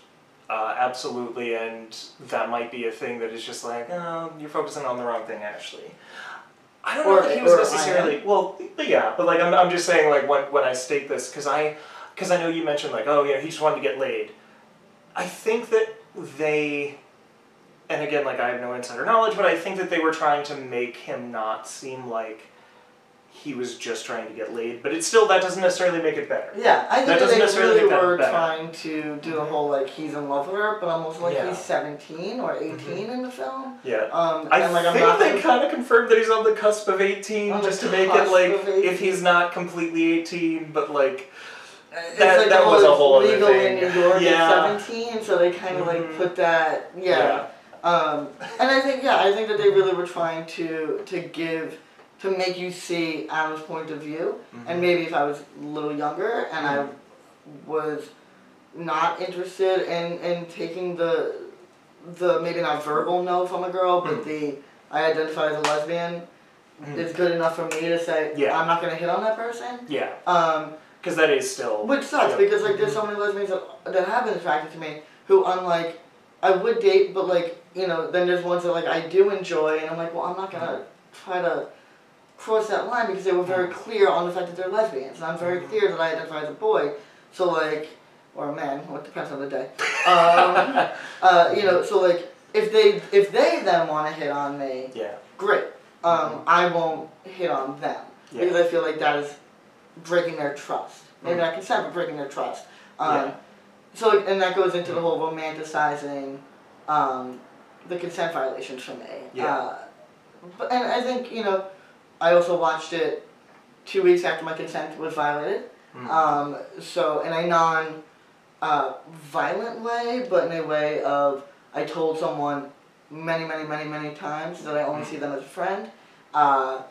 Uh, absolutely, and that might be a thing that is just like, oh, you're focusing on the wrong thing, Ashley. I don't Or- know that he was necessarily well, yeah, but like I'm, I'm just saying like when when I state this because I because I know you mentioned like oh yeah he just wanted to get laid. I think that they, and again like I have no insider knowledge, but I think that they were trying to make him not seem like he was just trying to get laid, but it still that doesn't necessarily make it better. Yeah, I think That that, doesn't they necessarily really make were better. trying to do the whole like he's in love with her, but I'm like Yeah. he's 17 or 18 in the film. Yeah. Um, I and like I'm think not they gonna- kind of confirmed that he's on the cusp of 18, On just to make it like if he's not completely 18, but like It's that- like that was a whole other legal thing. in New York Yeah. at 17, so they kind of like Mhm. put that yeah. Um, and I think yeah, I think that they really were trying to to give to make you see Adam's point of view, Mm-hmm. and maybe if I was a little younger and I was not interested in in taking the the maybe not verbal no from a girl, but Mm. the I identify as a lesbian. Mhm. It's good enough for me to say Yeah. I'm not gonna hit on that person. yeah, Um, because that is still which sucks because like there's so many lesbians that, that have been attracted to me who unlike I would date but like you know then there's ones that like I do enjoy and I'm like well I'm not gonna try to cross that line because they were very clear on the fact that they're lesbians and I'm very clear that I identify as a boy. So like or a man well, it depends on the day. Um, uh, you know so like if they if they then want to hit on me yeah, great. Um, I won't hit on them yeah, because I feel like that is breaking their trust. Maybe not consent, but breaking their trust. Um, Yeah. So, and that goes into the whole romanticizing um, the consent violations for me. Yeah. Uh, but and I think you know, I also watched it two weeks after my consent was violated. Mm. Um, so in a non uh, violent way, but in a way of I told someone many, many, many, many times that I only see them as a friend. Uh,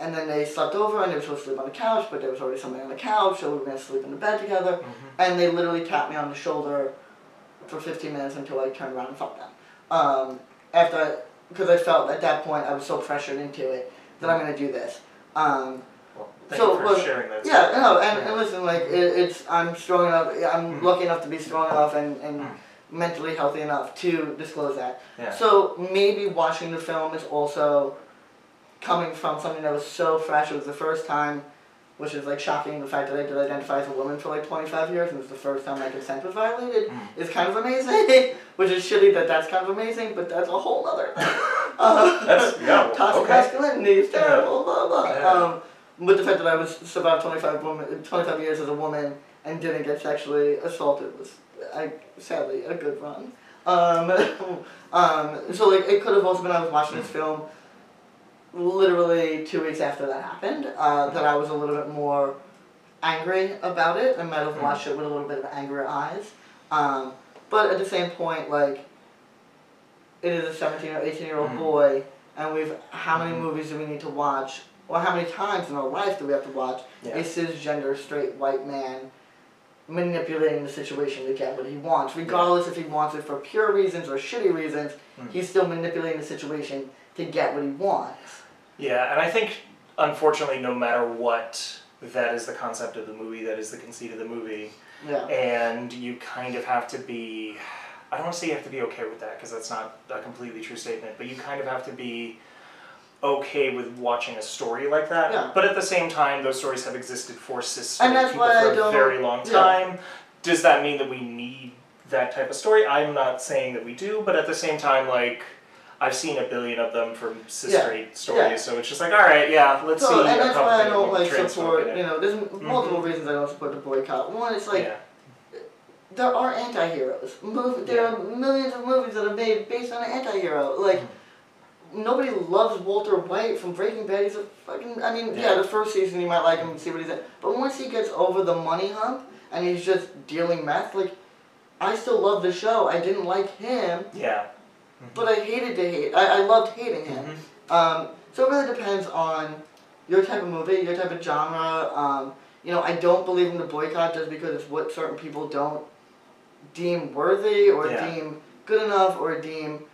and then they slept over and they were supposed to sleep on the couch, but there was already somebody on the couch, so we were going to sleep in the bed together. Mhm. And they literally tapped me on the shoulder for 15 minutes until I turned around and fucked them. Um, after, because I felt at that point I was so pressured into it that I'm going to do this. Um, Well, thank So, you for well, sharing that. yeah, no, and, Yeah. and listen, like it, it's I'm strong enough. I'm Mm. lucky enough to be strong enough and, and Mm. mentally healthy enough to disclose that. Yeah. So maybe watching the film is also coming from something that was so fresh. It was the first time, which is like shocking. The fact that I did identify as a woman for like 25 years and it was the first time my consent was violated Mm. is kind of amazing. which is shitty that that's kind of amazing, but that's a whole other. Uh, That's- yeah, toxic okay. masculinity is terrible. Blah blah. Yeah. Um, but the fact that I was survived 25 woman, 25 years as a woman and didn't get sexually assaulted was, I sadly, a good run. Um, um, so like it could have also been I was watching this film literally two weeks after that happened. Uh, that I was a little bit more angry about it. I might have watched it with a little bit of angrier eyes. Um, but at the same point, like it is a 17 or 18 year old Mhm. boy, and we've how many Mhm. movies do we need to watch, or how many times in our life do we have to watch Yeah. a cisgender straight white man manipulating the situation to get what he wants, regardless if he wants it for pure reasons or shitty reasons. Mhm. He's still manipulating the situation to get what he wants. Yeah, and I think unfortunately, no matter what, that is the concept of the movie. That is the conceit of the movie, Yeah. and you kind of have to be. I don't want to say you have to be okay with that because that's not a completely true statement, but you kind of have to be okay with watching a story like that. Yeah. But at the same time, those stories have existed for cis And that's people why for a don't- very long yeah. time. Does that mean that we need that type of story? I'm not saying that we do, but at the same time, like. I've seen a billion of them from sister Yeah. stories, Yeah. so it's just like, all right, yeah, let's So, see. and that's why I don't like support. You know, there's m multiple reasons I don't support the boycott. One, it's like yeah, there are anti-heroes. Mov- there are millions of movies that are made based on an anti-hero. Like Mm-hmm. nobody loves Walter White from Breaking Bad. He's a fucking. I mean, yeah, Yeah. the first season you might like him and see what he's at, but once he gets over the money hump and he's just dealing meth, like I still love the show. I didn't like him, yeah. But I hated to hate. I, I loved hating him. Mhm. Um, so it really depends on your type of movie, your type of genre. Um, you know, I don't believe in the boycott just because it's what certain people don't deem worthy or Yeah. deem good enough or deem.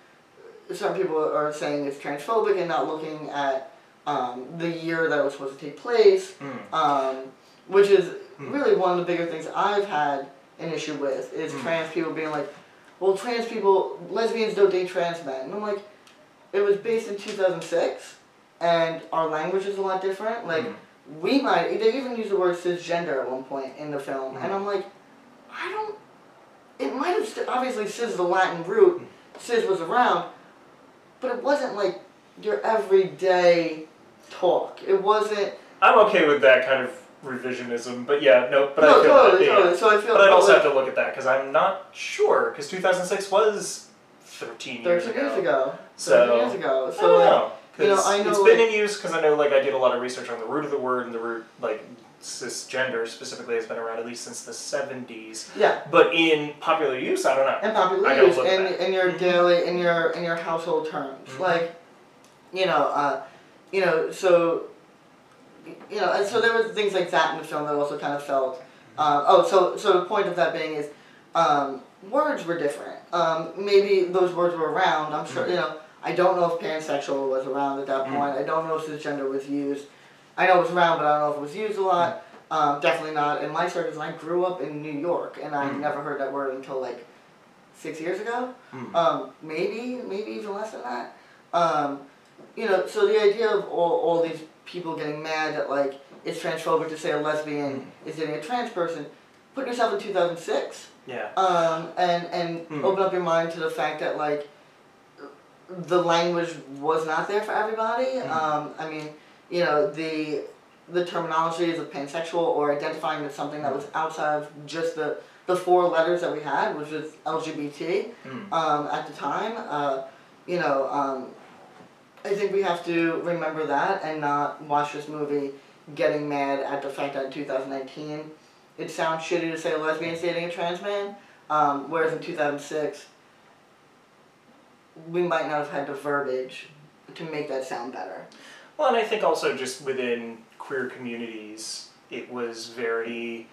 Some people are saying it's transphobic and not looking at um, the year that it was supposed to take place, Mm. um, which is Hmm. really one of the bigger things I've had an issue with is Hmm. trans people being like, well, trans people, lesbians don't date trans men. And I'm like, it was based in 2006, and our language is a lot different. Like, Mm. we might, they even use the word cisgender at one point in the film, and Mhm. I'm like, I don't, it might have, st- obviously, cis is the Latin root, cis was around, but it wasn't like your everyday talk. It wasn't I'm okay with that kind of revisionism, but yeah, no, but no, I feel totally, that, yeah. totally. So I feel But I'd also like have to look at that because I'm not sure because 2006 was 13 years 13 ago. years ago. So 13 years ago. I So don't like, know. you know, I know, it's been like- in use because I know like I did a lot of research on the root of the word and the root like cisgender specifically has been around at least since the 70s. yeah. But in popular use, I don't know. In popular I use in, in your Mhm. daily in your in your household terms Mhm. like you know uh, you know so you know and so there was things like that in the film that also kind of felt uh, oh so so the point of that being is um, words were different. Um, maybe those words were around. I'm sure Mhm. you know I don't know if pansexual was around at that Mhm. point. I don't know if cisgender was used. I know it was around but I don't know if it was used a lot. Um, definitely not in my circles. I grew up in New York and I never heard that word until like six years ago. Um, maybe, maybe even less than that. Um, you know, so the idea of all, all these people getting mad that like it's transphobic to say a lesbian is dating a trans person, put yourself in 2006 Yeah. um, and and Hmm. open up your mind to the fact that like the language was not there for everybody. Hmm. Um, I mean, you know, the the terminologies of pansexual or identifying with something that was outside of just the the four letters that we had, which was LGBT Mm. um, at the time. Uh, you know, um, I think we have to remember that and not watch this movie getting mad at the fact that in 2019 it sounds shitty to say a lesbian's dating a trans man, um, whereas in 2006 we might not have had the verbiage to make that sound better. Well, and I think also just within queer communities, it was very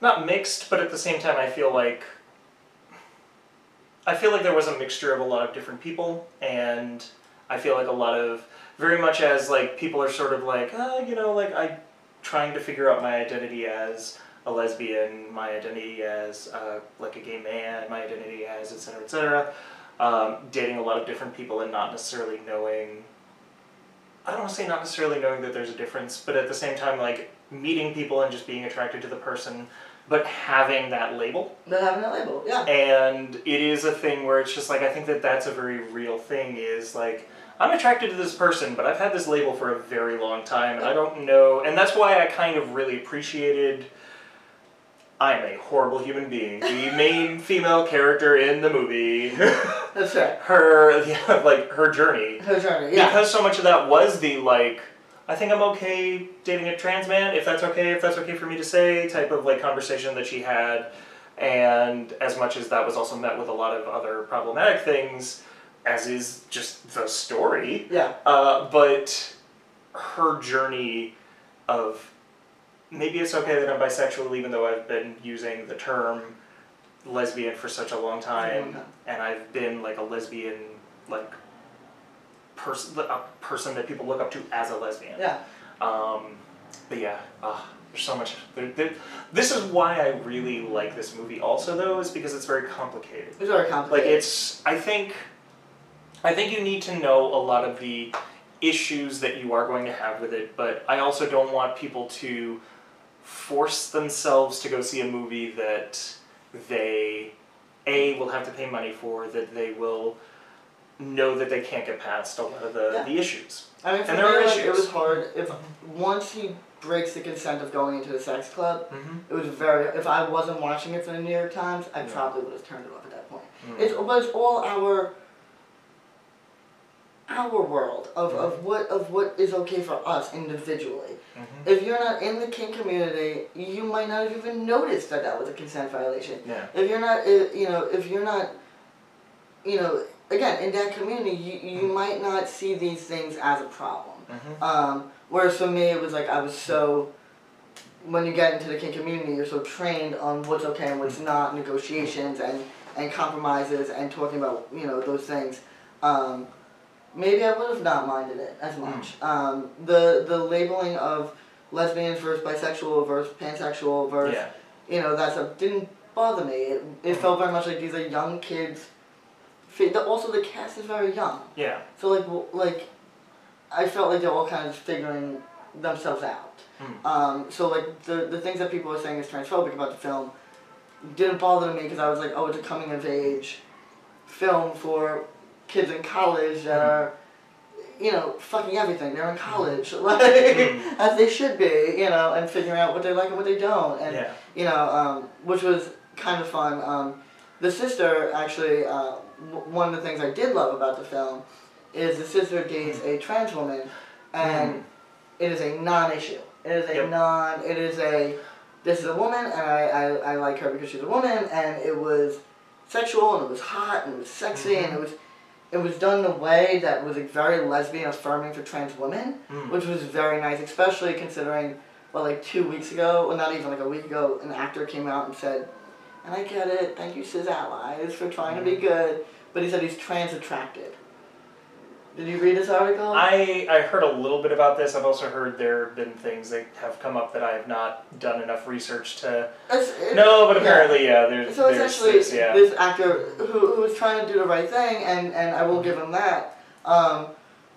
not mixed, but at the same time, I feel like I feel like there was a mixture of a lot of different people, and I feel like a lot of very much as like people are sort of like, uh, you know, like I trying to figure out my identity as a lesbian, my identity as uh, like a gay man, my identity as etc. cetera, et cetera. Um, dating a lot of different people and not necessarily knowing I don't want to say not necessarily knowing that there's a difference, but at the same time, like meeting people and just being attracted to the person, but having that label. But having that label, yeah. And it is a thing where it's just like, I think that that's a very real thing is like, I'm attracted to this person, but I've had this label for a very long time, and I don't know. And that's why I kind of really appreciated. I am a horrible human being. The main female character in the movie, That's right. her, yeah, like her journey Her journey, yeah. because so much of that was the like i think i'm okay dating a trans man if that's okay if that's okay for me to say type of like conversation that she had and as much as that was also met with a lot of other problematic things as is just the story yeah. uh, but her journey of maybe it's okay that i'm bisexual even though i've been using the term lesbian for such a long time time. and i've been like a lesbian like person a person that people look up to as a lesbian Yeah. um, but yeah uh, there's so much there, there, this is why i really like this movie also though is because it's very complicated It's very complicated. like it's i think i think you need to know a lot of the issues that you are going to have with it but i also don't want people to force themselves to go see a movie that they a will have to pay money for that they will know that they can't get past a lot of the, Yeah. the issues I mean, for and me, are like, it was hard. If once he breaks the consent of going into the sex club, mm-hmm. it was very. If I wasn't watching it for the New York Times, I Yeah. probably would have turned it off at that point. Mm. It's but it's all our our world of, Mm-hmm. of what of what is okay for us individually. Mhm. If you're not in the kink community, you might not have even noticed that that was a consent violation. yeah If you're not, if, you know, if you're not, you know, again in that community, you you might not see these things as a problem. Mhm. Um, whereas for me, it was like I was so. When you get into the kink community, you're so trained on what's okay and what's not, negotiations and and compromises and talking about you know those things. Um, maybe I would have not minded it as much. Um, the the labeling of lesbians versus bisexual versus pansexual versus yeah you know that stuff didn't bother me. It, it felt very much like these are young kids. The- Also, the cast is very young, yeah so like like I felt like they're all kind of figuring themselves out. Mm. Um, so like the the things that people are saying is transphobic about the film didn't bother me because I was like, oh, it's a coming of age film for kids in college that Mhm. are you know, fucking everything. They're in college, like Mm. as they should be, you know, and figuring out what they like and what they don't, and Yeah. you know, um, which was kind of fun. Um, the sister actually, uh, one of the things I did love about the film is the sister dates a trans woman, and it is a non-issue. It is a Yep. non. It is a. This is a woman, and I, I, I like her because she's a woman, and it was sexual, and it was hot, and it was sexy, and it was. It was done in a way that was like, very lesbian affirming for trans women, Mm. which was very nice, especially considering, well, like two weeks ago, well, not even like a week ago, an actor came out and said, and I get it, thank you, cis allies, for trying to be Mm-hmm. good, but he said he's trans attracted. Did you read this article? I, I heard a little bit about this. I've also heard there have been things that have come up that I have not done enough research to. It- No, but yeah. apparently, yeah, there's, So there's essentially, this, yeah. this actor who, who was trying to do the right thing, and, and I will give him that. Um,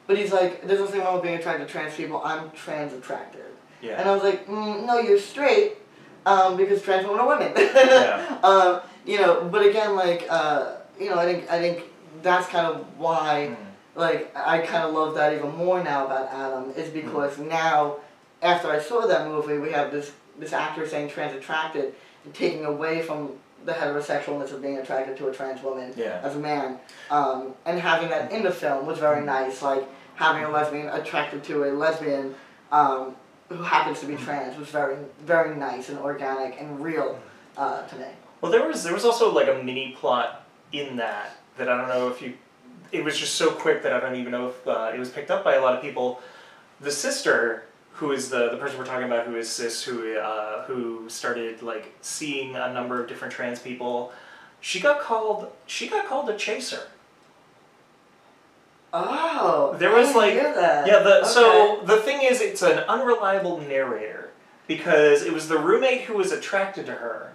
but he's like, there's nothing wrong with being attracted to trans people. I'm trans attracted. yeah. And I was like, mm, no, you're straight, um, because trans women are women. Yeah. um, you know, but again, like, uh, you know, I think I think that's kind of why, Mm. like, I kind of love that even more now about Adam is because now, after I saw that movie, we have this this actor saying trans attracted and taking away from the heterosexualness of being attracted to a trans woman Yeah. as a man, um, and having that in the film was very nice. Like having a lesbian attracted to a lesbian um, who happens to be trans was very very nice and organic and real uh, to me. Well, there was there was also like a mini plot in that that I don't know if you. It was just so quick that I don't even know if uh, it was picked up by a lot of people. The sister, who is the the person we're talking about, who is cis, who uh, who started like seeing a number of different trans people, she got called she got called a chaser. Oh, There I was didn't like hear that. yeah. The Okay. so the thing is, it's an unreliable narrator because it was the roommate who was attracted to her,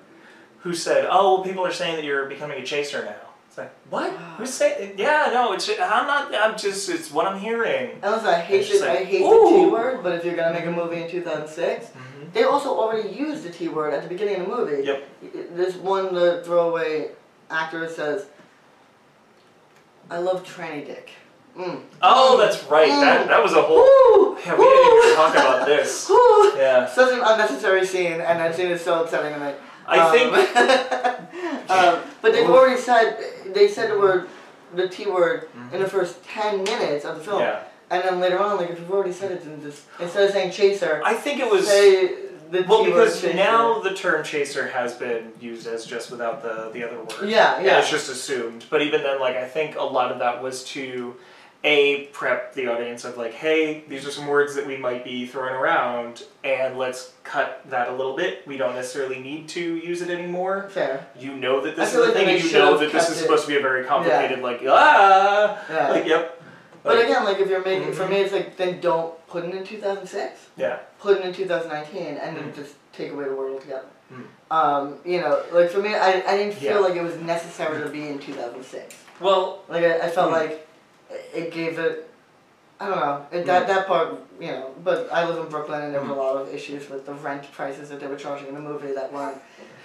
who said, "Oh, well, people are saying that you're becoming a chaser now." It's like what? Who's saying? Yeah, no, it's I'm not. I'm just it's what I'm hearing. And listen, I hate just the, I like, hate the. T word, but if you're gonna make a movie in 2006, Mhm. they also already used the T word at the beginning of the movie. Yep. This one the throwaway actor says, "I love tranny dick." Mm. Oh, that's right. That that was a whole. Woo! Yeah, we didn't even talk about this. Yeah, Such an unnecessary scene, and that scene is so upsetting to me. I Um, think. um, but they've Oof. already said they said the word, the T word, in the first ten minutes of the film, Yeah, and then later on, like if you've already said it, then just instead of saying chaser, I think it was. say the Well, because chaser. now the term chaser has been used as just without the the other word. Yeah, And yeah. it's just assumed. But even then, like I think a lot of that was to a prep the audience of like, hey, these are some words that we might be throwing around, and let's cut that a little bit. We don't necessarily need to use it anymore. Fair. You know that this is the like thing, you know that this is it- supposed to be a very complicated, like ah, Yeah. like yep. but Like, again, like if you're making, for Mhm. me, it's like then don't put it in 2006. yeah, Put it in 2019, and then Mm. just take away the word altogether. Mm. Um, you know, like for me, I, I didn't feel Yeah. like it was necessary to be in 2006. well, Like I, I felt Mm. like it- gave it. I don't know it, that Mm. that part, you know. But I live in Brooklyn, and there Mm. a lot of issues with the rent prices that they were charging in the movie that weren't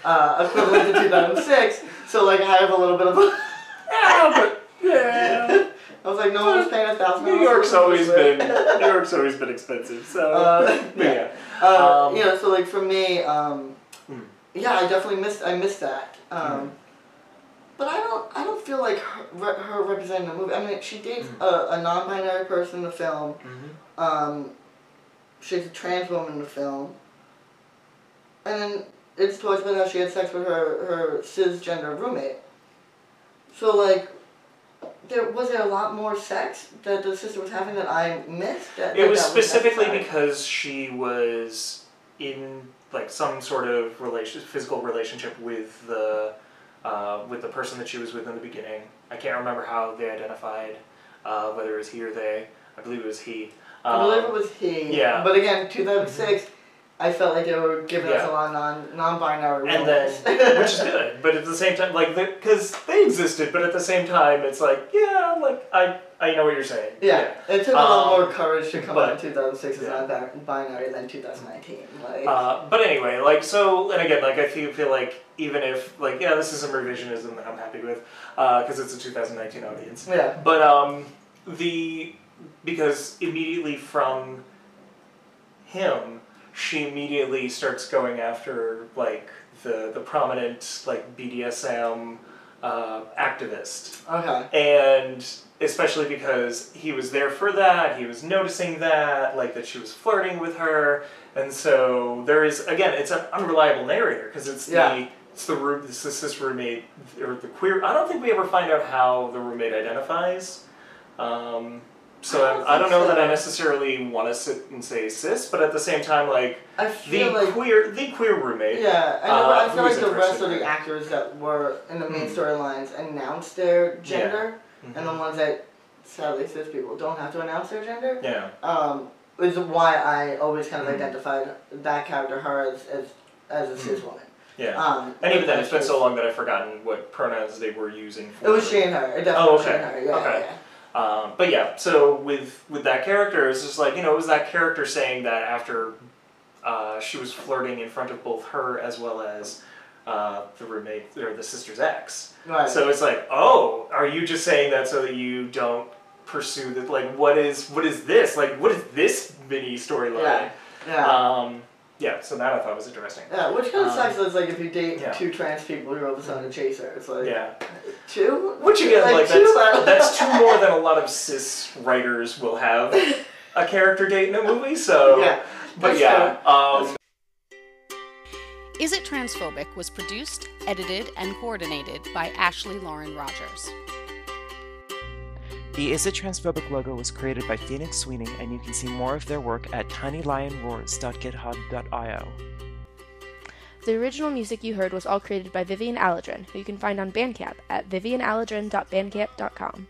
uh, equivalent to 2006. So like I have a little bit of. a... yeah, but yeah. I was like, no one was paying a thousand. New York's always been New York's always been expensive, so Uh, yeah. yeah. Uh, Um, you know, so like for me, um, Hmm. yeah, I definitely missed. I missed that. Um, Hmm. But I don't. I don't feel like her, her representing the movie. I mean, she dates Hmm. a, a non-binary person in the film. Mhm. Um, she's a trans woman in the film. And then it's talks about how she had sex with her her cisgender roommate. So like. There was there a lot more sex that the sister was having that I missed. That, It that was that specifically necessary? because she was in like some sort of relation, physical relationship with the uh, with the person that she was with in the beginning. I can't remember how they identified uh, whether it was he or they. I believe it was he. I believe Um, it was he. yeah. But again, 2006, I felt like they were giving us a lot of non non-binary and then which is good but at the same time like because they existed but at the same time it's like yeah like i i know what you're saying yeah, it took a lot Um, more courage to come out in 2006 as yeah. non-binary than 2019. Like, Uh, but anyway, like so, and again, like I feel feel like even if like yeah, this is some revisionism that I'm happy with because it's a 2019 audience. yeah. But um, the because immediately from him, she immediately starts going after like the the prominent like BDSM uh, activist, Okay. and especially because he was there for that, he was noticing that like that she was flirting with her, and so there is again it's an unreliable narrator because it's Yeah. the it's the room this is this roommate or the queer. I don't think we ever find out how the roommate identifies. Um, so I I, don't I don't know so. that I necessarily want to sit and say cis, but at the same time, like the like queer the queer roommate. Yeah, I, know, Uh, I feel like the rest of the actors that were in the main Mm. storylines announced their gender, Mhm. and the ones that sadly cis people don't have to announce their gender. Yeah. Um, is why I always kind of Mhm. identified that character, her, as as, as a cis woman. Yeah. Um, and even then, it's been so long that I've forgotten what pronouns they were using for It was she and her. It definitely Oh, was she okay. and her. Yeah, Okay. yeah. Um, but yeah, so with with that character, it's just like you know, it was that character saying that after uh, she was flirting in front of both her as well as uh, the roommate or the sister's ex. Right. So it's like, oh, are you just saying that so that you don't pursue that? Like, what is what is this? Like, what is this mini storyline? yeah. Yeah. Um, yeah. So that I thought was interesting. yeah, which kind of um, sucks is like if you date yeah. two trans people who are all of a sudden a chaser. It's like Yeah. two. Which again, like, two? that's, that's two more than a lot of cis writers will have a character date in a movie. So, Yeah. but that's yeah, um, Is It Transphobic was produced, edited, and coordinated by Ashley Lauren Rogers. The Is It Transphobic logo was created by Phoenix Sweeney, and you can see more of their work at tinylionroars.github.io. The original music you heard was all created by Vivian Alladrin, who you can find on Bandcamp at vivianaladrin.bandcamp.com.